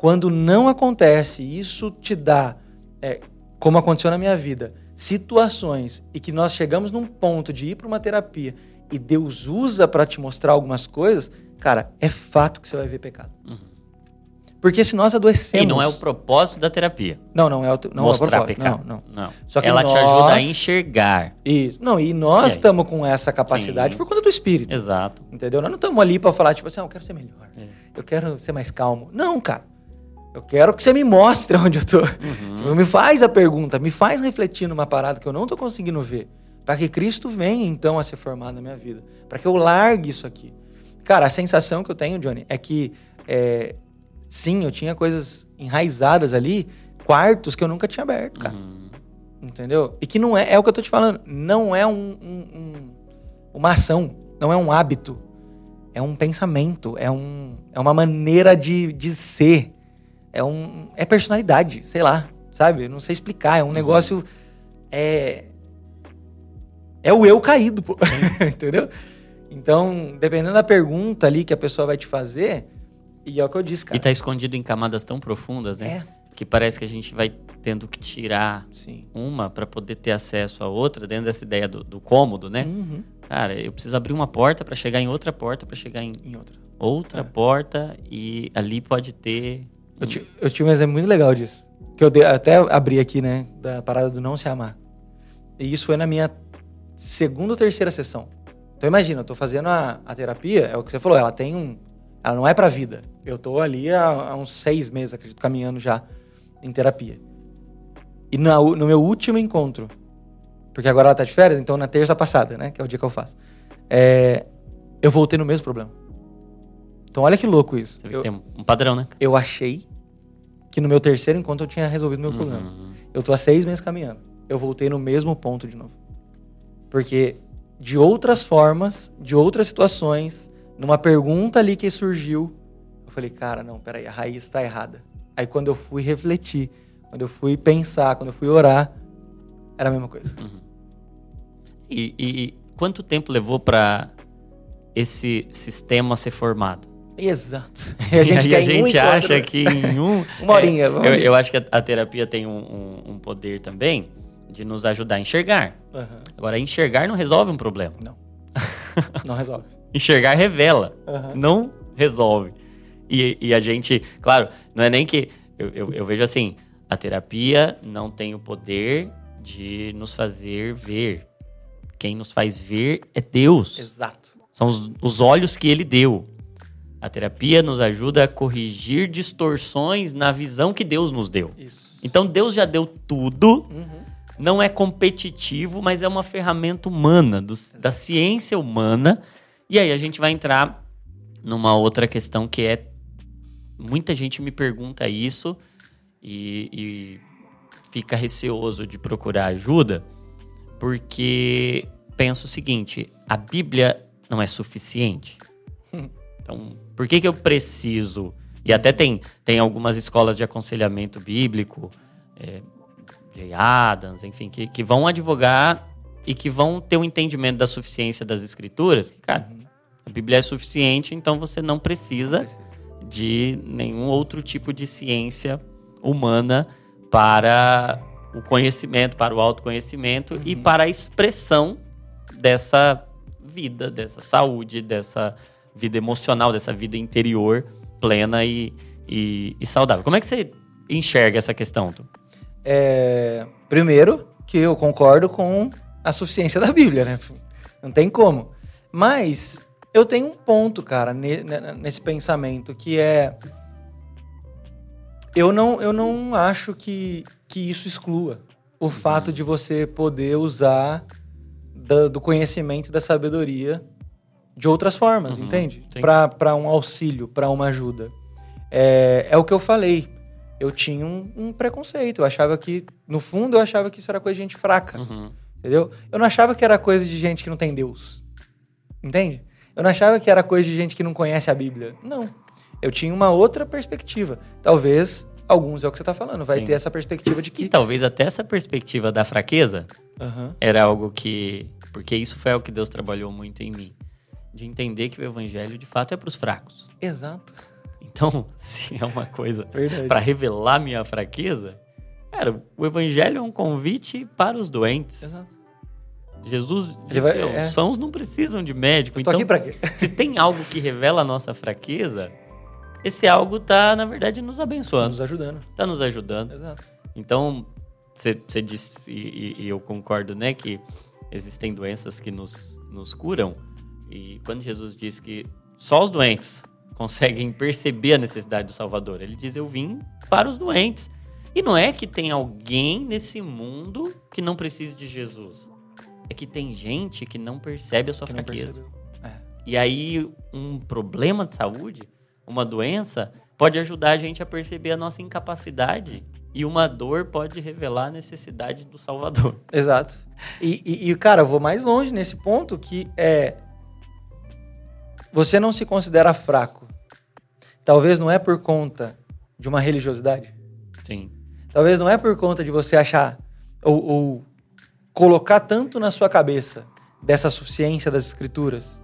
quando não acontece, isso te dá, é, como aconteceu na minha vida, situações e que nós chegamos num ponto de ir para uma terapia e Deus usa para te mostrar algumas coisas, cara, é fato que você vai ver pecado. Uhum. Porque se nós adoecemos. E não é o propósito da terapia. Não, não é o. Não mostrar é o propósito. pecado. Não, não. Não. Só que Ela te nós- ajuda a enxergar. Isso. Não, e nós estamos com essa capacidade Sim. por conta do Espírito. Exato. Entendeu? Nós não estamos ali para falar, tipo assim, ah, eu quero ser melhor. É. Eu quero ser mais calmo. Não, cara. Eu quero que você me mostre <laughs> onde eu tô. Uhum. Tipo, Me faz a pergunta, me faz refletir numa parada que eu não tô conseguindo ver. Para que Cristo venha, então, a ser formado na minha vida. Para que eu largue isso aqui. Cara, a sensação que eu tenho, Johnny, é que, é, sim, eu tinha coisas enraizadas ali, quartos que eu nunca tinha aberto, cara. Uhum. Entendeu? E que não é, é o que eu tô te falando, não é um, um- um- uma ação, não é um hábito, é um pensamento, é, um, é uma maneira de, de ser, é, um, é personalidade, sei lá, sabe? Não sei explicar, é um negócio, é, é o eu caído, pô. <laughs> entendeu? Então, dependendo da pergunta ali que a pessoa vai te fazer, e é o que eu disse, cara. E tá escondido em camadas tão profundas, né? É, Que parece que a gente vai tendo que tirar sim. uma para poder ter acesso a outra dentro dessa ideia do, do cômodo, né? Uhum. Cara, eu preciso abrir uma porta para chegar em outra porta, para chegar em Em outra. outra É. porta e ali pode ter. Eu, ti- eu tinha um exemplo muito legal disso. Que eu até abri aqui, né? Da parada do não se amar. E isso foi na minha segunda ou terceira sessão. Então imagina, eu tô fazendo a, a terapia, é o que você falou, ela tem um. Ela não é pra vida. Eu tô ali há, há uns seis meses, acredito, caminhando já em terapia. E na no meu último encontro, porque agora ela tá de férias, então na terça passada, né? Que é o dia que eu faço. é, eu voltei no mesmo problema. Então olha que louco isso. Eu- tem um padrão, né? eu achei que no meu terceiro encontro eu tinha resolvido meu problema. Uhum. Eu tô há seis meses caminhando. Eu voltei no mesmo ponto de novo. Porque de outras formas, de outras situações, numa pergunta ali que surgiu, eu falei, cara, não, peraí, a raiz tá errada. Aí quando eu fui refletir, quando eu fui pensar, quando eu fui orar, era a mesma coisa. E, e quanto tempo levou para esse sistema ser formado? Exato. <laughs> E a gente, e quer a um gente encontro, acha que em um. <laughs> Uma horinha, É, eu, eu acho que a, a terapia tem um, um- um poder também de nos ajudar a enxergar. Aham. Agora, enxergar não resolve um problema. Não resolve. <laughs> Enxergar revela, Aham. não resolve. E, e a gente, claro, não é nem que. Eu, eu- eu vejo assim: a terapia não tem o poder de nos fazer ver. Quem nos faz ver é Deus. Exato. São os, os olhos que ele deu. A terapia nos ajuda a corrigir distorções na visão que Deus nos deu. Isso. Então Deus já deu tudo, Uhum. não é competitivo, mas é uma ferramenta humana, do- da ciência humana. E aí a gente vai entrar numa outra questão que é. Muita gente me pergunta isso e, e fica receoso de procurar ajuda, porque pensa o seguinte: a Bíblia não é suficiente. <laughs> Então, por que, que eu preciso? E até tem, tem algumas escolas de aconselhamento bíblico, é, Adams, enfim, que, que vão advogar e que vão ter um entendimento da suficiência das escrituras. Cara, a Bíblia é suficiente, então você não precisa de nenhum outro tipo de ciência humana para o conhecimento, para o autoconhecimento e para a expressão dessa vida, dessa saúde, dessa vida emocional, dessa vida interior plena e, e, e saudável. Como é que você enxerga essa questão, Tu? É, primeiro, que eu concordo com a suficiência da Bíblia, né? Não tem como. Mas eu tenho um ponto, cara, ne- ne- nesse pensamento, que é. Eu não, eu não acho que, que isso exclua o fato de você poder usar da- do conhecimento e da sabedoria de outras formas, Uhum, entende? Para um auxílio, para uma ajuda. É, é o que eu falei. Eu tinha um, um preconceito. Eu achava que, no fundo, eu achava que isso era coisa de gente fraca. Uhum. Entendeu? Eu não achava que era coisa de gente que não tem Deus. Entende? Eu não achava que era coisa de gente que não conhece a Bíblia. Não. Eu tinha uma outra perspectiva. Talvez alguns é o que você tá falando. Vai Sim. ter essa perspectiva de E que. talvez até essa perspectiva da fraqueza Aham. era algo que. Porque isso foi algo que Deus trabalhou muito em mim. De entender que o evangelho de fato é para os fracos. Exato. Então, <laughs> se é uma coisa para revelar minha fraqueza, cara, o evangelho é um convite para os doentes. Exato. Jesus disse, vai- é. os sãos não precisam de médico. Então, aqui pra quê? <laughs> se tem algo que revela a nossa fraqueza, esse algo tá, na verdade, nos abençoando, Nos ajudando. tá nos ajudando. Exato. Então, você disse, e, e eu concordo, né, que existem doenças que nos, nos curam. E quando Jesus diz que só os doentes conseguem perceber a necessidade do Salvador, ele diz: Eu vim para os doentes. E não é que tem alguém nesse mundo que não precise de Jesus. É que tem gente que não percebe a sua Que fraqueza. É. E aí, um problema de saúde, uma doença, pode ajudar a gente a perceber a nossa incapacidade. E uma dor pode revelar a necessidade do Salvador. Exato. E, e- e, cara, eu vou mais longe nesse ponto que é. Você não se considera fraco. Talvez não é por conta de uma religiosidade. Sim. Talvez não é por conta de você achar ou, ou colocar tanto na sua cabeça dessa suficiência das escrituras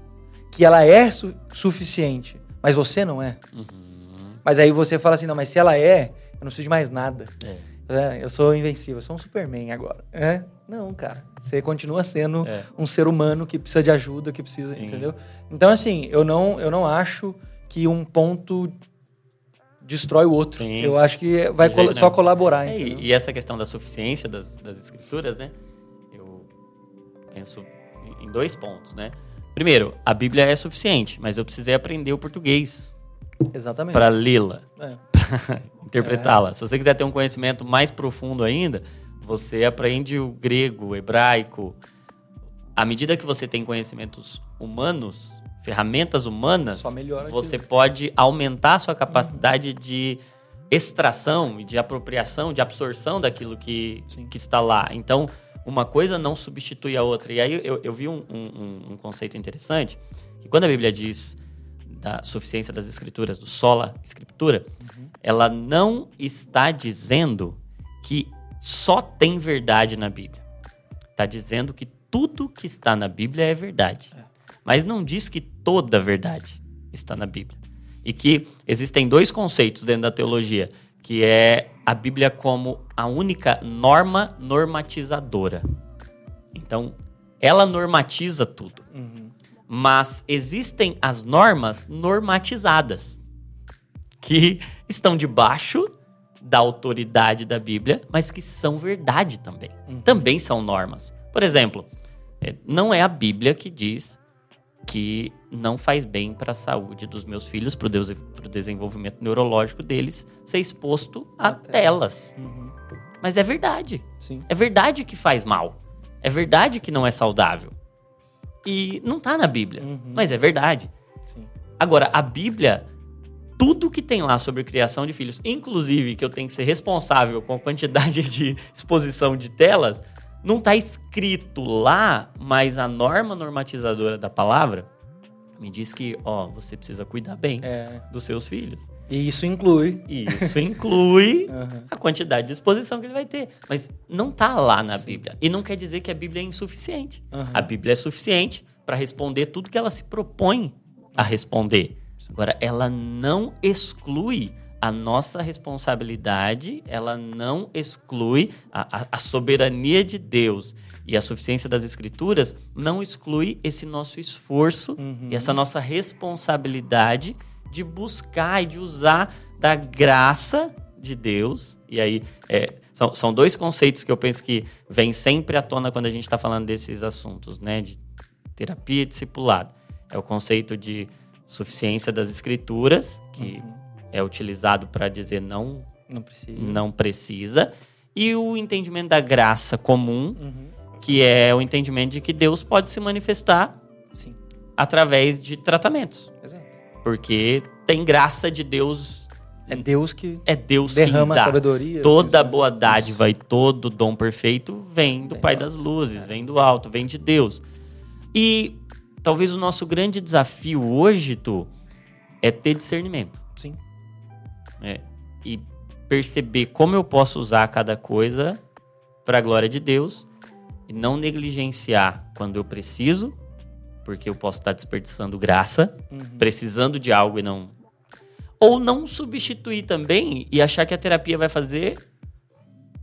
que ela é su suficiente, mas você não é. Uhum. Mas aí você fala assim, não, mas se ela é, eu não preciso de mais nada. É. É, eu sou invencível, eu sou um Superman agora. É? Não, cara. Você continua sendo É. um ser humano que precisa de ajuda, que precisa, Sim. entendeu? Então, assim, eu não, eu não acho que um ponto destrói o outro. Sim. Eu acho que vai col- só colaborar, É, entendeu? e, e essa questão da suficiência das, das escrituras, né? Eu penso em- em dois pontos, né? Primeiro, a Bíblia é suficiente, mas eu precisei aprender o português Exatamente. para lê-la, É. <laughs> interpretá-la. Se você quiser ter um conhecimento mais profundo ainda, você aprende o grego, o hebraico. À medida que você tem conhecimentos humanos, ferramentas humanas, você aquilo. pode aumentar a sua capacidade de extração de apropriação, de absorção daquilo que, Sim. que está lá. Então, uma coisa não substitui a outra. E aí eu, eu vi um, um- um conceito interessante, que quando a Bíblia diz da suficiência das escrituras, do sola escritura, ela não está dizendo que só tem verdade na Bíblia. Está dizendo que tudo que está na Bíblia é verdade. Mas não diz que toda verdade está na Bíblia. E que existem dois conceitos dentro da teologia, que é a Bíblia como a única norma normatizadora. Então, ela normatiza tudo. Uhum. Mas existem as normas normatizadas, que estão debaixo da autoridade da Bíblia, mas que são verdade também. Também são normas. Por exemplo, é, não é a Bíblia que diz que não faz bem para a saúde dos meus filhos, para o desenvolvimento neurológico deles, ser exposto a A tela. telas. Uhum. Mas é verdade. Sim. É verdade que faz mal. É verdade que não é saudável. E não tá na Bíblia, Uhum. mas é verdade. Sim. Agora, a Bíblia, tudo que tem lá sobre criação de filhos, inclusive que eu tenho que ser responsável com a quantidade <laughs> de exposição de telas, não tá escrito lá, mas a norma normatizadora da palavra me diz que, ó, você precisa cuidar bem É. dos seus filhos. E isso inclui. Isso inclui <laughs> Uhum. a quantidade de exposição que ele vai ter. Mas não tá lá na Sim. Bíblia. E não quer dizer que a Bíblia é insuficiente. Uhum. A Bíblia é suficiente para responder tudo que ela se propõe a responder. Agora, ela não exclui a nossa responsabilidade, ela não exclui a, a- a soberania de Deus e a suficiência das Escrituras, não exclui esse nosso esforço Uhum. e essa nossa responsabilidade de buscar e de usar da graça de Deus. E aí, é, são, são dois conceitos que eu penso que vêm sempre à tona quando a gente está falando desses assuntos, né? De terapia e discipulado. É o conceito de suficiência das escrituras, que Uhum. é utilizado para dizer não, Não precisa. não precisa, e o entendimento da graça comum, Uhum. Que é o entendimento de que Deus pode se manifestar Sim. através de tratamentos. Exato. Porque tem graça de Deus, É Deus que é Deus derrama quem dá. sabedoria. Toda pensamento. boa dádiva e todo dom perfeito vem do Vem Pai das luzes, É. vem do alto, vem de Deus. E talvez o nosso grande desafio hoje, Tu, é ter discernimento. Sim. É, e perceber como eu posso usar cada coisa para a glória de Deus e não negligenciar quando eu preciso, porque eu posso estar desperdiçando graça, Uhum. precisando de algo e não. Ou não substituir também e achar que a terapia vai fazer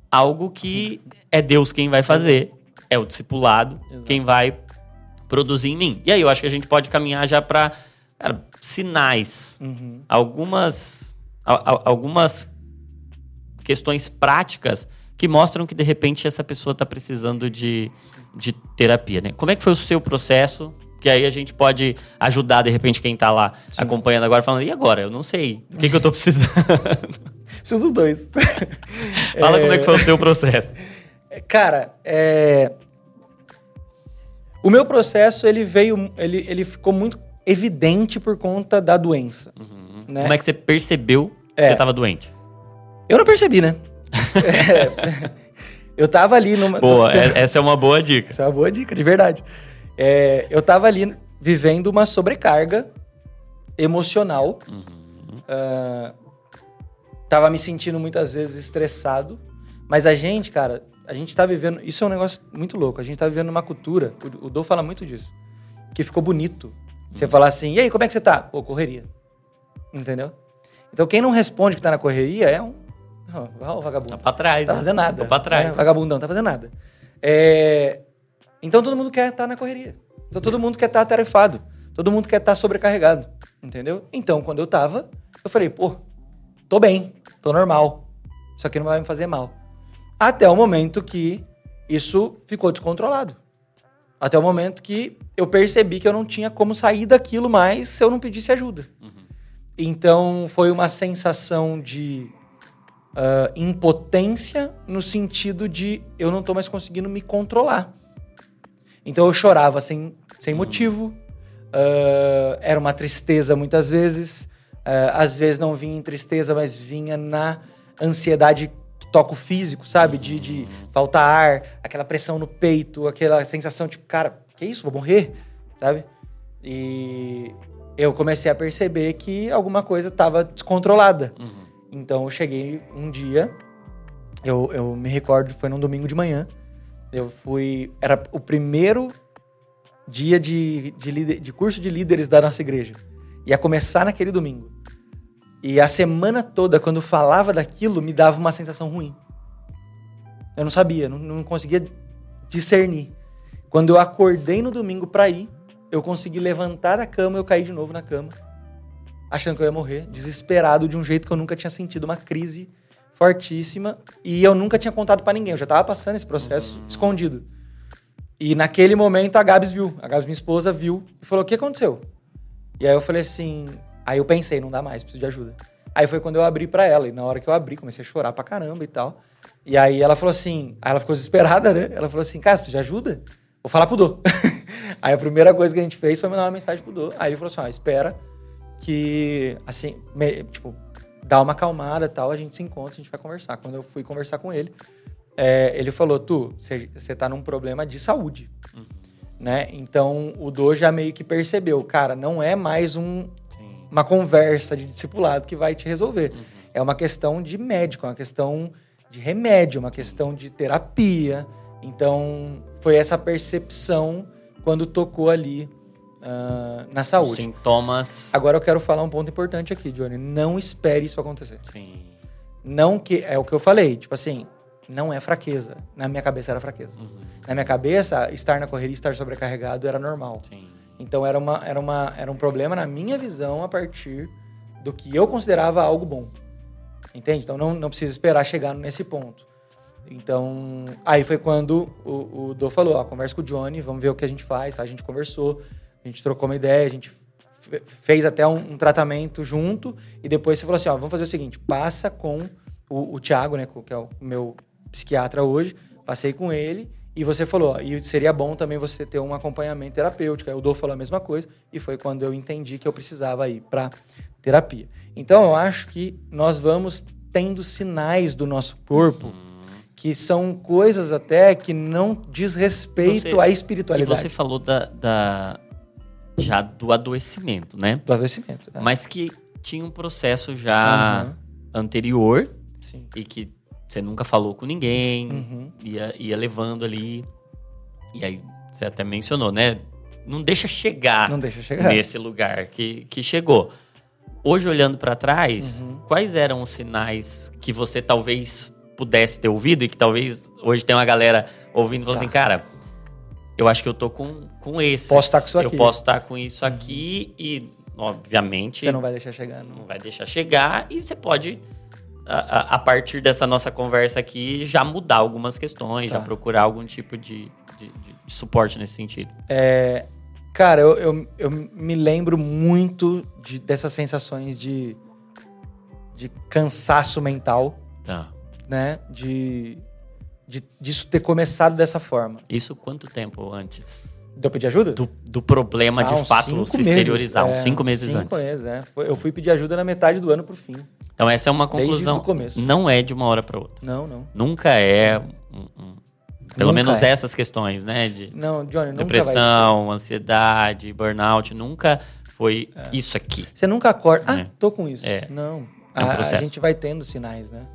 algo que é Deus quem vai fazer, é o discipulado Exato. quem vai produzir em mim. E aí eu acho que a gente pode caminhar já para sinais Uhum. algumas, a- a- algumas questões práticas que mostram que de repente essa pessoa está precisando de, de terapia, né? Como é que foi o seu processo? Que aí a gente pode ajudar de repente quem está lá Sim. acompanhando agora falando, e agora? Eu não sei. O que, que eu tô precisando? <laughs> Preciso dos dois. <laughs> Fala como é que foi o seu processo. Cara, é... o meu processo ele veio, ele, ele ficou muito evidente por conta da doença. Né? Como é que você percebeu que É. você estava doente? Eu não percebi, né? É, <laughs> eu tava ali numa. Boa, é- essa é uma boa dica. Essa é uma boa dica, de verdade. É, eu tava ali vivendo uma sobrecarga emocional. Uhum. Ah, tava me sentindo muitas vezes estressado. Mas a gente, cara, a gente tá vivendo. Isso é um negócio muito louco. A gente tá vivendo uma cultura. O, o Dou fala muito disso. Que ficou bonito Você falar assim, e aí, como é que você tá? Pô, correria. Entendeu? Então quem não responde que tá na correria é um. Ó, vagabundo. Tá pra trás. Tá né? fazendo nada. Tá pra trás. É, vagabundão, tá fazendo nada. É, Então todo mundo quer estar na correria. Então todo mundo quer estar atarefado. Todo mundo quer estar sobrecarregado. Entendeu? Então, quando eu tava, eu falei, pô, tô bem, tô normal. Isso aqui não vai me fazer mal. Até o momento que isso ficou descontrolado. Até o momento que eu percebi que eu não tinha como sair daquilo mais se eu não pedisse ajuda. Então foi uma sensação de ah, impotência no sentido de eu não tô mais conseguindo me controlar. Então eu chorava sem, sem motivo, ah, era uma tristeza muitas vezes, ah, às vezes não vinha em tristeza, mas vinha na ansiedade que toca o físico, sabe? De, de faltar ar, aquela pressão no peito, aquela sensação tipo, cara, que isso? Vou morrer, sabe? E eu comecei a perceber que alguma coisa estava descontrolada. Uhum. Então eu cheguei um dia, eu, eu me recordo, foi num domingo de manhã. Eu fui. Era o primeiro dia de, de, líder- de curso de líderes da nossa igreja. Ia começar naquele domingo. E a semana toda, quando falava daquilo, me dava uma sensação ruim. Eu não sabia, não, não conseguia discernir. Quando eu acordei no domingo pra ir, eu consegui levantar da cama, eu caí de novo na cama, achando que eu ia morrer, desesperado de um jeito que eu nunca tinha sentido uma crise fortíssima e eu nunca tinha contado pra ninguém. Eu já tava passando esse processo escondido. E naquele momento a Gabs viu, a Gabs minha esposa viu e falou: "O que aconteceu?" E aí eu falei assim, aí eu pensei, não dá mais, preciso de ajuda. Aí foi quando eu abri pra ela e na hora que eu abri, comecei a chorar pra caramba e tal. E aí ela falou assim, aí ela ficou desesperada, né? Ela falou assim: "Cara, você precisa de ajuda?" Vou falar pro Dô. <laughs> aí a primeira coisa que a gente fez foi mandar uma mensagem pro Dô. Aí ele falou assim: ó, espera que, assim, me- tipo, dá uma acalmada e tal, a gente se encontra, a gente vai conversar. Quando eu fui conversar com ele, é, ele falou: Tu, você tá num problema de saúde. Né? Então o Dô já meio que percebeu, cara, não é mais um, Sim. uma conversa de discipulado que vai te resolver. É uma questão de médico, é uma questão de remédio, uma questão de terapia. Então, foi essa percepção quando tocou ali ah, na Os saúde. sintomas. Agora eu quero falar um ponto importante aqui, Johnny. Não espere isso acontecer. Sim. Não que. É o que eu falei, tipo assim, não é fraqueza. Na minha cabeça era fraqueza. Uhum. Na minha cabeça, estar na correria, estar sobrecarregado era normal. Sim. Então era, uma, era, uma, era um problema na minha visão a partir do que eu considerava algo bom. Entende? Então não, não precisa esperar chegar nesse ponto. Então, aí foi quando o, o Dô falou, ó, conversa com o Johnny, vamos ver o que a gente faz, tá? A gente conversou, a gente trocou uma ideia, a gente fe- fez até um, um tratamento junto e depois você falou assim, ó, vamos fazer o seguinte, passa com o, o Thiago, né, que é o meu psiquiatra hoje, passei com ele e você falou, ó, e seria bom também você ter um acompanhamento terapêutico. Aí o Dô falou a mesma coisa e foi quando eu entendi que eu precisava ir para terapia. Então eu acho que nós vamos tendo sinais do nosso corpo que são coisas até que não diz respeito Você- à E espiritualidade você falou da, da- já do adoecimento, né? do adoecimento. né? Mas que tinha um processo já Aham. anterior Sim. e que você nunca falou com ninguém, Uhum. ia, ia levando ali. E aí você até mencionou, né? Não deixa chegar Não deixa chegar. nesse lugar que, que chegou. Hoje, olhando pra trás, Uhum. quais eram os sinais que você talvez pudesse ter ouvido e que talvez hoje tem uma galera ouvindo e falando Tá. assim, cara, eu acho que eu tô com, com esse. Posso estar com isso aqui. Uhum. Eu posso estar com isso aqui e, obviamente, Você não vai deixar chegar. Não. não vai deixar chegar e você pode, a, a- partir dessa nossa conversa aqui, já mudar algumas questões, Tá. já procurar algum tipo de, de- de- de suporte nesse sentido. É, cara, eu, eu, eu me lembro muito de, dessas sensações de, de cansaço mental, Tá. né? De, de disso ter começado dessa forma. Isso quanto tempo antes Deu pedir ajuda? do, do problema Ah, de uns fato se meses, exteriorizar? uns é, cinco meses cinco antes. meses, é. Eu fui pedir ajuda na metade do ano pro fim. Então essa é uma Desde conclusão. o começo. Não é de uma hora para outra. Não, não. Nunca é. um- um- pelo Nunca menos é. essas questões, né? De Não, Johnny, depressão, ansiedade, burnout, nunca foi isso aqui. Você nunca acorda. Ah, É. tô com isso. É. Não. É um a, a gente vai tendo sinais, né?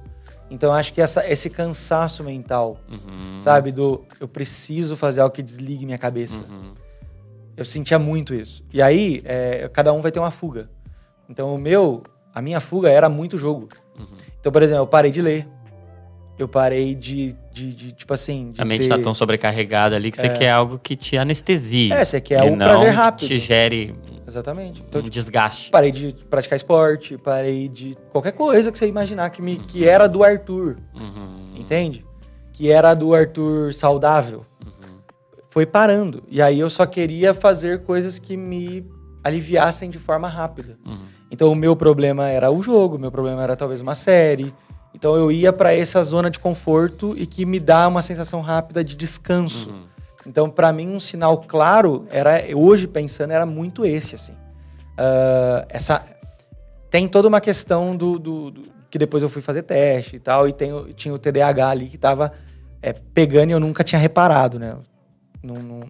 Então acho que essa, esse cansaço mental, Uhum, sabe? Do eu preciso fazer algo que desligue minha cabeça. uhum. Eu sentia muito isso. E aí, é, cada um vai ter uma fuga. Então, o meu, a minha fuga era muito jogo. Uhum. Então, por exemplo, eu parei de ler. Eu parei de, de, de, tipo assim. De A mente ter... tá tão sobrecarregada ali que você quer algo que te anestesie. É, você quer o não prazer que rápido. te gere Exatamente. Então, um tipo, desgaste. parei de praticar esporte, parei de qualquer coisa que você imaginar que, me, Uhum. que era do Arthur, Uhum. entende? Que era do Arthur saudável. Uhum. Foi parando. E aí eu só queria fazer coisas que me aliviassem de forma rápida. Uhum. Então o meu problema era o jogo, o meu problema era talvez uma série. Então eu ia pra essa zona de conforto e que me dá uma sensação rápida de descanso. Então, pra mim, um sinal claro era hoje pensando era muito esse assim. Ah, essa tem toda uma questão do, do- do- que depois eu fui fazer teste e tal e tem, tinha o TDAH ali que tava é, pegando e eu nunca tinha reparado, né? Não, não,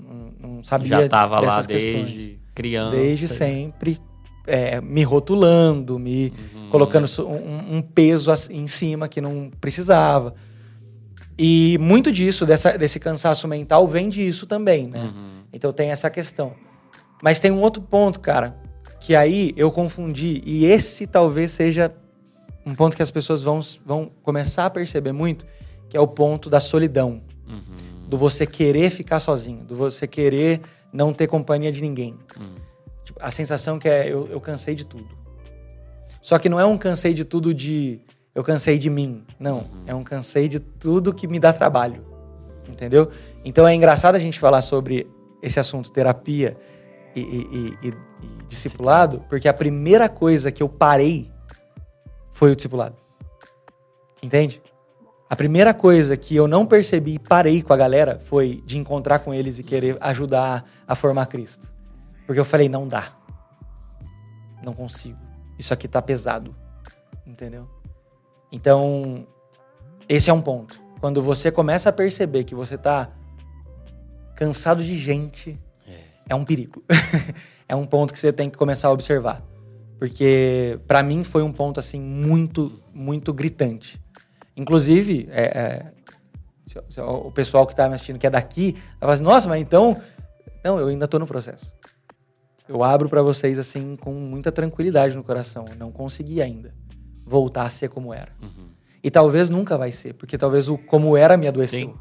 não- sabia Já tava lá desde questões. criança. desde sempre é, me rotulando, me Uhum. colocando um, um peso em cima que não precisava. E muito disso, dessa, desse cansaço mental, vem disso também, né? Uhum. Então tem essa questão. Mas tem um outro ponto, cara, que aí eu confundi, e esse talvez seja um ponto que as pessoas vão, vão começar a perceber muito, que é o ponto da solidão. Uhum. Do você querer ficar sozinho, do você querer não ter companhia de ninguém. Uhum. Tipo, a sensação que é eu, eu cansei de tudo. Só que não é um cansei de tudo de eu cansei de mim. Não. É um cansei de tudo que me dá trabalho. Entendeu? Então é engraçado a gente falar sobre esse assunto terapia e, e- e- e- discipulado, porque a primeira coisa que eu parei foi o discipulado. Entende? A primeira coisa que eu não percebi e parei com a galera foi de encontrar com eles e querer ajudar a formar Cristo. Porque eu falei, não dá. Não consigo. Isso aqui tá pesado. Entendeu? Então, esse é um ponto. Quando você começa a perceber que você tá cansado de gente, é, um perigo. <laughs> é um ponto que você tem que começar a observar. Porque pra mim foi um ponto assim muito, muito gritante. Inclusive, é, é, o pessoal que tá me assistindo que é daqui, vai falar assim, nossa, mas então. Não, eu ainda tô no processo. Eu abro pra vocês assim com muita tranquilidade no coração. Eu não consegui ainda voltar a ser como era. Uhum. E talvez nunca vai ser, porque talvez o como era me adoeceu. Sim.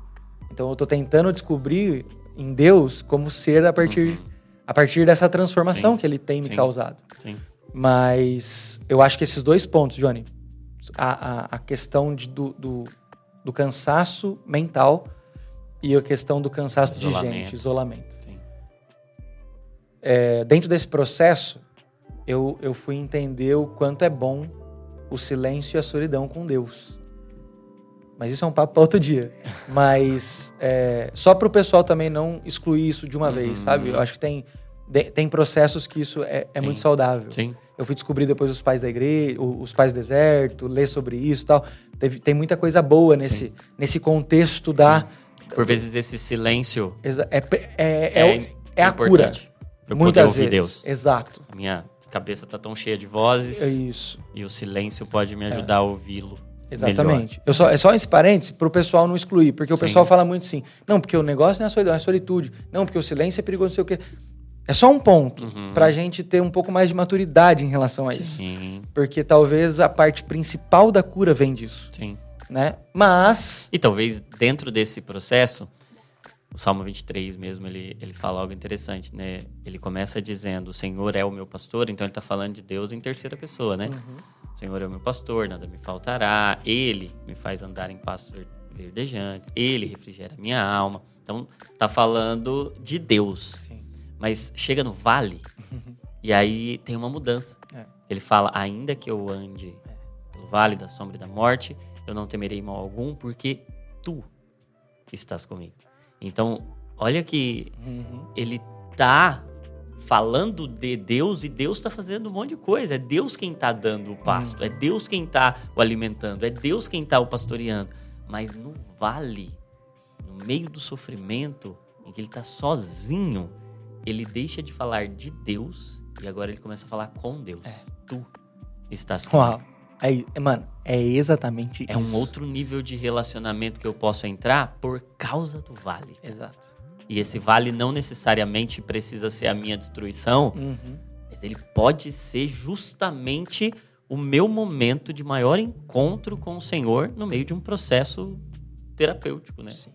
Então eu tô tentando descobrir em Deus como ser a partir, a partir dessa transformação Sim. que ele tem me Sim. causado. Mas eu acho que esses dois pontos, Johnny, a, a, a questão de- do, do, do cansaço mental e a questão do cansaço de Isolamento. gente, isolamento. É, dentro desse processo, eu, eu fui entender o quanto é bom o silêncio e a solidão com Deus. Mas isso é um papo para outro dia. Mas é, só para o pessoal também não excluir isso de uma vez, Uhum. sabe? Eu acho que tem, tem processos que isso é, é Sim. muito saudável. Sim. Eu fui descobrir depois os pais da igreja, os pais do deserto, ler sobre isso e tal. Teve- tem muita coisa boa nesse, nesse contexto da. Por vezes esse silêncio É, é, é, é, é a cura. Muitas vezes. Deus. Exato. A minha cabeça tá tão cheia de vozes É isso. e o silêncio pode me ajudar a ouvi-lo. Exatamente. Eu só, é só esse parênteses pro pessoal não excluir, porque o Sim. pessoal fala muito assim, não, porque o negócio não é a solidão, é a solitude. Não, porque o silêncio é perigoso, não sei o quê. É só um ponto Uhum. pra gente ter um pouco mais de maturidade em relação a isso. Sim, Porque talvez a parte principal da cura vem disso, sim. né? Mas E talvez dentro desse processo, o Salmo 23 mesmo, ele, ele fala algo interessante, né? Ele começa dizendo, o Senhor é o meu pastor, então ele está falando de Deus em terceira pessoa, né? O Senhor é o meu pastor, nada me faltará. Ele me faz andar em passos ver- verdejantes. Ele refrigera a minha alma. Então, tá falando de Deus. Sim. Mas chega no vale <laughs> e aí tem uma mudança. É. Ele fala: ainda que eu ande pelo vale da sombra e da morte, eu não temerei mal algum, porque tu estás comigo. Então, olha que Uhum. ele tá falando de Deus e Deus tá fazendo um monte de coisa. É Deus quem tá dando o pasto, é Deus quem tá o alimentando, é Deus quem tá o pastoreando. Mas no vale, no meio do sofrimento, em que ele tá sozinho, ele deixa de falar de Deus e agora ele começa a falar com Deus. Tu estás comigo. Uau. Aí, mano, é exatamente É um isso. outro nível de relacionamento que eu posso entrar por causa do vale. Exato. E esse vale não necessariamente precisa ser a minha destruição, Uhum. mas ele pode ser justamente o meu momento de maior encontro com o Senhor no meio de um processo terapêutico, né? Sim.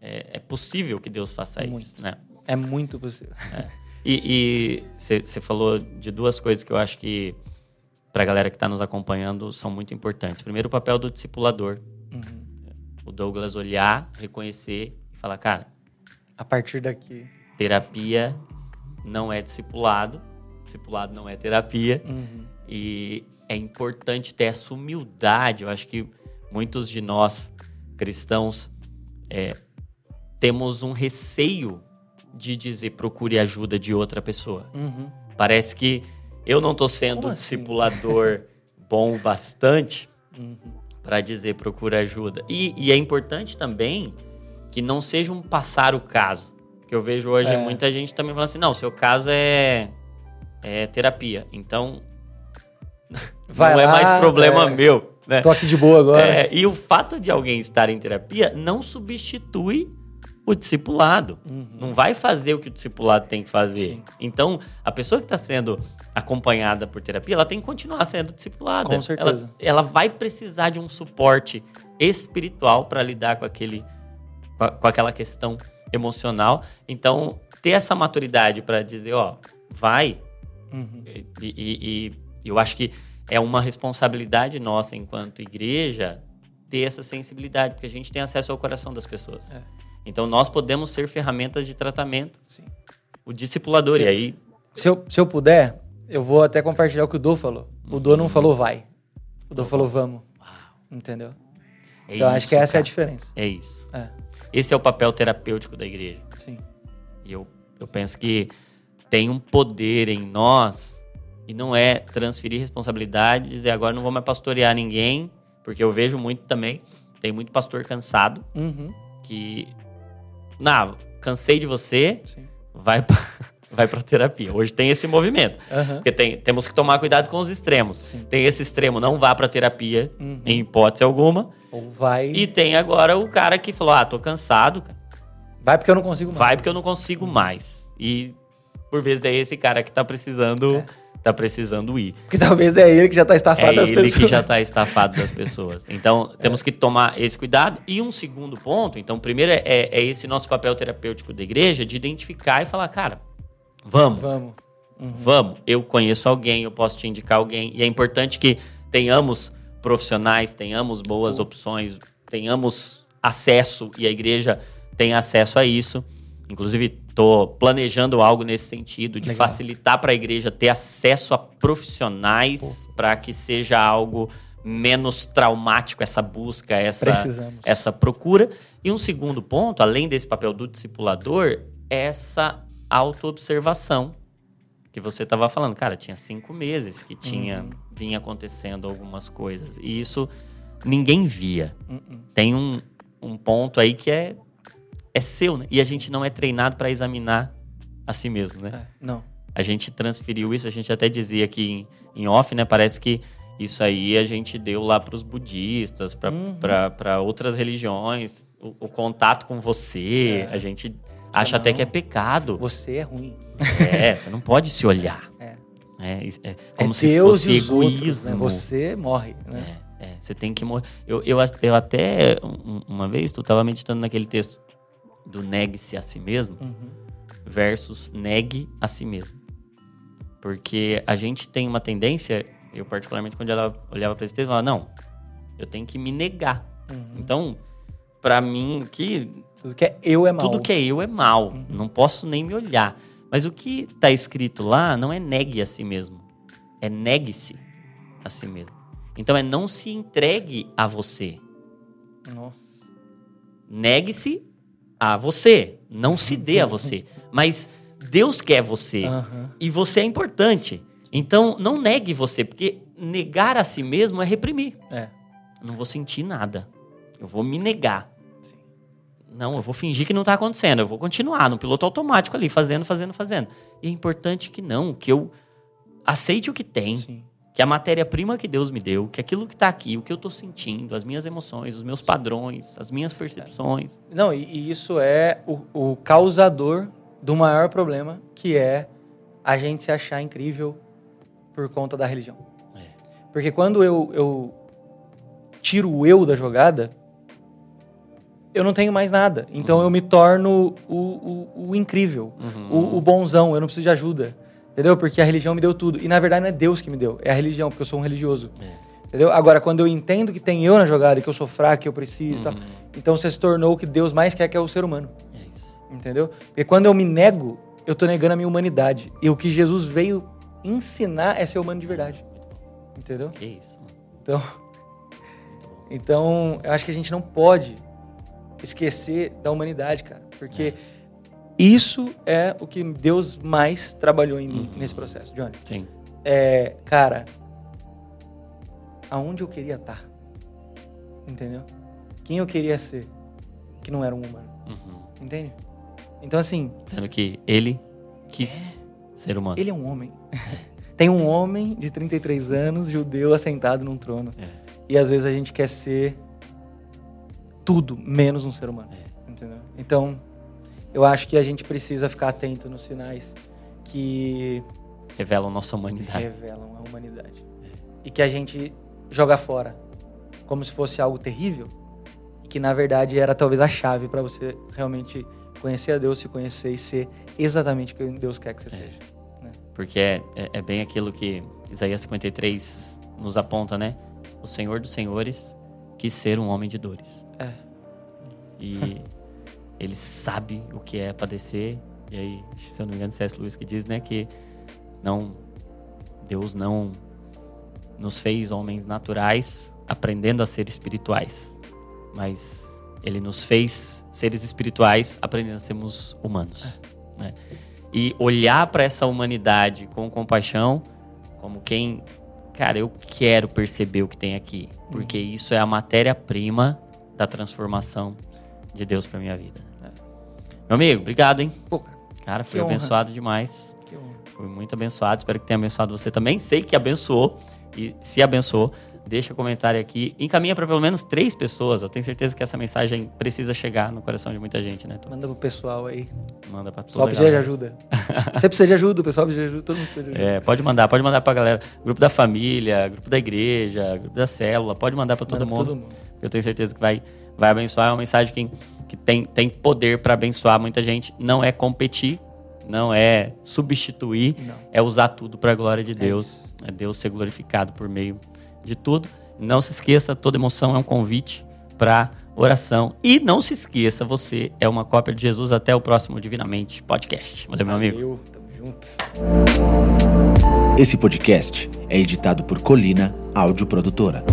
É, é possível que Deus faça isso, Muito. né? É muito possível. E você falou de duas coisas que eu acho que, para a galera que está nos acompanhando, são muito importantes. Primeiro, o papel do discipulador. Uhum. O Douglas olhar, reconhecer e falar, cara, A partir daqui. terapia não é discipulado, discipulado não é terapia. Uhum. E é importante ter essa humildade. Eu acho que muitos de nós, cristãos, é, temos um receio de dizer procure ajuda de outra pessoa. Uhum. Parece que eu não estou sendo um assim? discipulador <laughs> bom bastante Uhum. para dizer procura ajuda. E, e é importante também que não seja um passar o caso. Que eu vejo hoje É. muita gente também falando assim: não, seu caso é, é terapia. Então <laughs> Vai não é lá, mais problema é. meu. Né? Tô aqui de boa agora. É, e o fato de alguém estar em terapia não substitui o discipulado. Uhum. Não vai fazer o que o discipulado tem que fazer. Sim. Então, a pessoa que está sendo acompanhada por terapia, ela tem que continuar sendo discipulada. Com certeza. Ela, ela vai precisar de um suporte espiritual para lidar com, aquele, com, a- com aquela questão emocional. Então, ter essa maturidade para dizer, ó, vai. Uhum. E, e- e eu acho que é uma responsabilidade nossa enquanto igreja ter essa sensibilidade, porque a gente tem acesso ao coração das pessoas. É. Então, nós podemos ser ferramentas de tratamento. Sim. O discipulador, Sim. e aí Se, eu, se eu puder, eu vou até compartilhar o que o Dô falou. O Dô não falou vai. O Dô falou vamos. Entendeu? é então acho isso, que essa é a cara. diferença. É isso. É, Esse é o papel terapêutico da igreja. sim. E eu, eu penso que tem um poder em nós e não é transferir responsabilidade, dizer agora não vou mais pastorear ninguém, porque eu vejo muito também, tem muito pastor cansado Uhum. que, não, cansei de você, Sim. vai pra, <laughs> vai pra terapia. Hoje tem esse movimento. Aham. Porque tem, temos que tomar cuidado com os extremos. Sim. Tem esse extremo, não vá pra terapia, Uhum. em hipótese alguma. Ou vai. E tem agora o cara que falou: ah, tô cansado, cara. Vai porque eu não consigo mais. vai porque eu não consigo mais. E por vezes é esse cara que tá precisando, É. tá precisando ir. Porque talvez é ele que já tá estafado É das ele pessoas. que já tá estafado das pessoas. <laughs> Então, temos que tomar esse cuidado. E um segundo ponto, então, primeiro é, é esse nosso papel terapêutico da igreja de identificar e falar, cara, vamos, Vamos. vamos. Eu conheço alguém, eu posso te indicar alguém. E é importante que tenhamos profissionais, tenhamos boas opções, tenhamos acesso e a igreja tem acesso a isso. Inclusive, estou planejando algo nesse sentido, de Legal. facilitar para a igreja ter acesso a profissionais para que seja algo menos traumático essa busca, essa, Precisamos. essa procura. E um segundo ponto, além desse papel do discipulador, é essa autoobservação que você estava falando. Cara, tinha cinco meses que tinha Uhum. vinha acontecendo algumas coisas. E isso ninguém via. Uhum. Tem um, um ponto aí que é, é seu, né? E a gente não é treinado para examinar a si mesmo, né? É, não. A gente transferiu isso, a gente até dizia aqui em, em off, né? Parece que isso aí a gente deu lá para os budistas, Uhum. para outras religiões, o, o contato com você. É. A gente acha até não. que é pecado. Você é ruim. É, você não pode se olhar. É. É, isso- é como é se Deus fosse os egoísmo. outros, né? Você morre, né? É, é, você tem que morrer. Eu, eu, eu até, um- uma vez, tu estava meditando naquele texto do negue-se a si mesmo Uhum. versus negue a si mesmo. Porque a gente tem uma tendência, eu particularmente quando ela olhava para esse texto, eu falava, não, eu tenho que me negar. Uhum. Então, para mim, que Tudo que é eu é mal. tudo que é eu é mal. Uhum. Não posso nem me olhar. Mas o que tá escrito lá não é negue a si mesmo. É negue-se a si mesmo. Então é não se entregue a você. Nossa. Negue-se a você. Não se dê a você. Mas Deus quer você. Aham. E você é importante. Então não negue você, porque negar a si mesmo é reprimir. É. Não vou sentir nada. Eu vou me negar. Sim. Não, eu vou fingir que não está acontecendo. Eu vou continuar no piloto automático ali, fazendo, fazendo, fazendo. E é importante que não, que eu aceite o que tem. Sim. Que a matéria-prima que Deus me deu, que aquilo que está aqui, o que eu estou sentindo, as minhas emoções, os meus padrões, as minhas percepções. Não, e, e isso é o, o, causador do maior problema, que é a gente se achar incrível por conta da religião. É. Porque quando eu, eu tiro o eu da jogada, eu não tenho mais nada. Então uhum. eu me torno o, o, o incrível, uhum. o, o bonzão, eu não preciso de ajuda. Entendeu? Porque a religião me deu tudo. E na verdade não é Deus que me deu, é a religião, porque eu sou um religioso. É. Entendeu? Agora, quando eu entendo que tem eu na jogada, que eu sou fraco, que eu preciso, uhum. Tal, então você se tornou o que Deus mais quer, que é o ser humano. É isso. Entendeu? Porque quando eu me nego, eu tô negando a minha humanidade. E o que Jesus veio ensinar é ser humano de verdade. Entendeu? Que isso. Então, <laughs> então, eu acho que a gente não pode esquecer da humanidade, cara. Porque é isso é o que Deus mais trabalhou em mim uhum. nesse processo, Johnny. Sim. É, cara, aonde eu queria estar? Entendeu? Quem eu queria ser que não era um humano. Uhum. Entende? Então, assim. Sendo que ele quis é, ser humano. Ele é um homem. <laughs> Tem um homem de 33 anos, judeu, assentado num trono. É. E às vezes a gente quer ser tudo menos um ser humano. É. Entendeu? Então, eu acho que a gente precisa ficar atento nos sinais que revelam nossa humanidade. Revelam a humanidade. É. E que a gente joga fora como se fosse algo terrível e que na verdade era talvez a chave para você realmente conhecer a Deus, se conhecer e ser exatamente o que Deus quer que você é. seja. Né? Porque é, é, é, bem aquilo que Isaías 53 nos aponta, né? O Senhor dos Senhores quis ser um homem de dores. É. E <laughs> ele sabe o que é padecer. E aí, se eu não me engano, C.S. Lewis que diz, né, que não Deus não nos fez homens naturais aprendendo a ser espirituais, mas ele nos fez seres espirituais aprendendo a sermos humanos, é. né? E olhar para essa humanidade com compaixão, como quem, cara, eu quero perceber o que tem aqui, porque uhum. isso é a matéria-prima da transformação de Deus para minha vida. É. Meu amigo, obrigado, hein? Pô, cara, foi abençoado demais. Que honra. Foi muito abençoado. Espero que tenha abençoado você também. Sei que abençoou. E se abençoou, deixa um comentário aqui. Encaminha para pelo menos três pessoas. Eu tenho certeza que essa mensagem precisa chegar no coração de muita gente, né? Manda pro pessoal aí. Manda pra todo mundo. precisa de ajuda. <laughs> Você precisa de ajuda, o pessoal precisa de ajuda, todo mundo precisa de ajuda. É, pode mandar, pode mandar pra galera. Grupo da família, grupo da igreja, grupo da célula, pode mandar para todo, Manda mundo, todo mundo. Eu tenho certeza que vai, vai abençoar. É uma mensagem que que tem, tem poder para abençoar muita gente. Não é competir, não é substituir, não. é usar tudo para a glória de é Deus. É, é Deus ser glorificado por meio de tudo. Não se esqueça, toda emoção é um convite para oração. E não se esqueça, você é uma cópia de Jesus. Até o próximo Divinamente Podcast. Valeu, meu amigo. Valeu, tamo junto. Esse podcast é editado por Colina Áudio Produtora.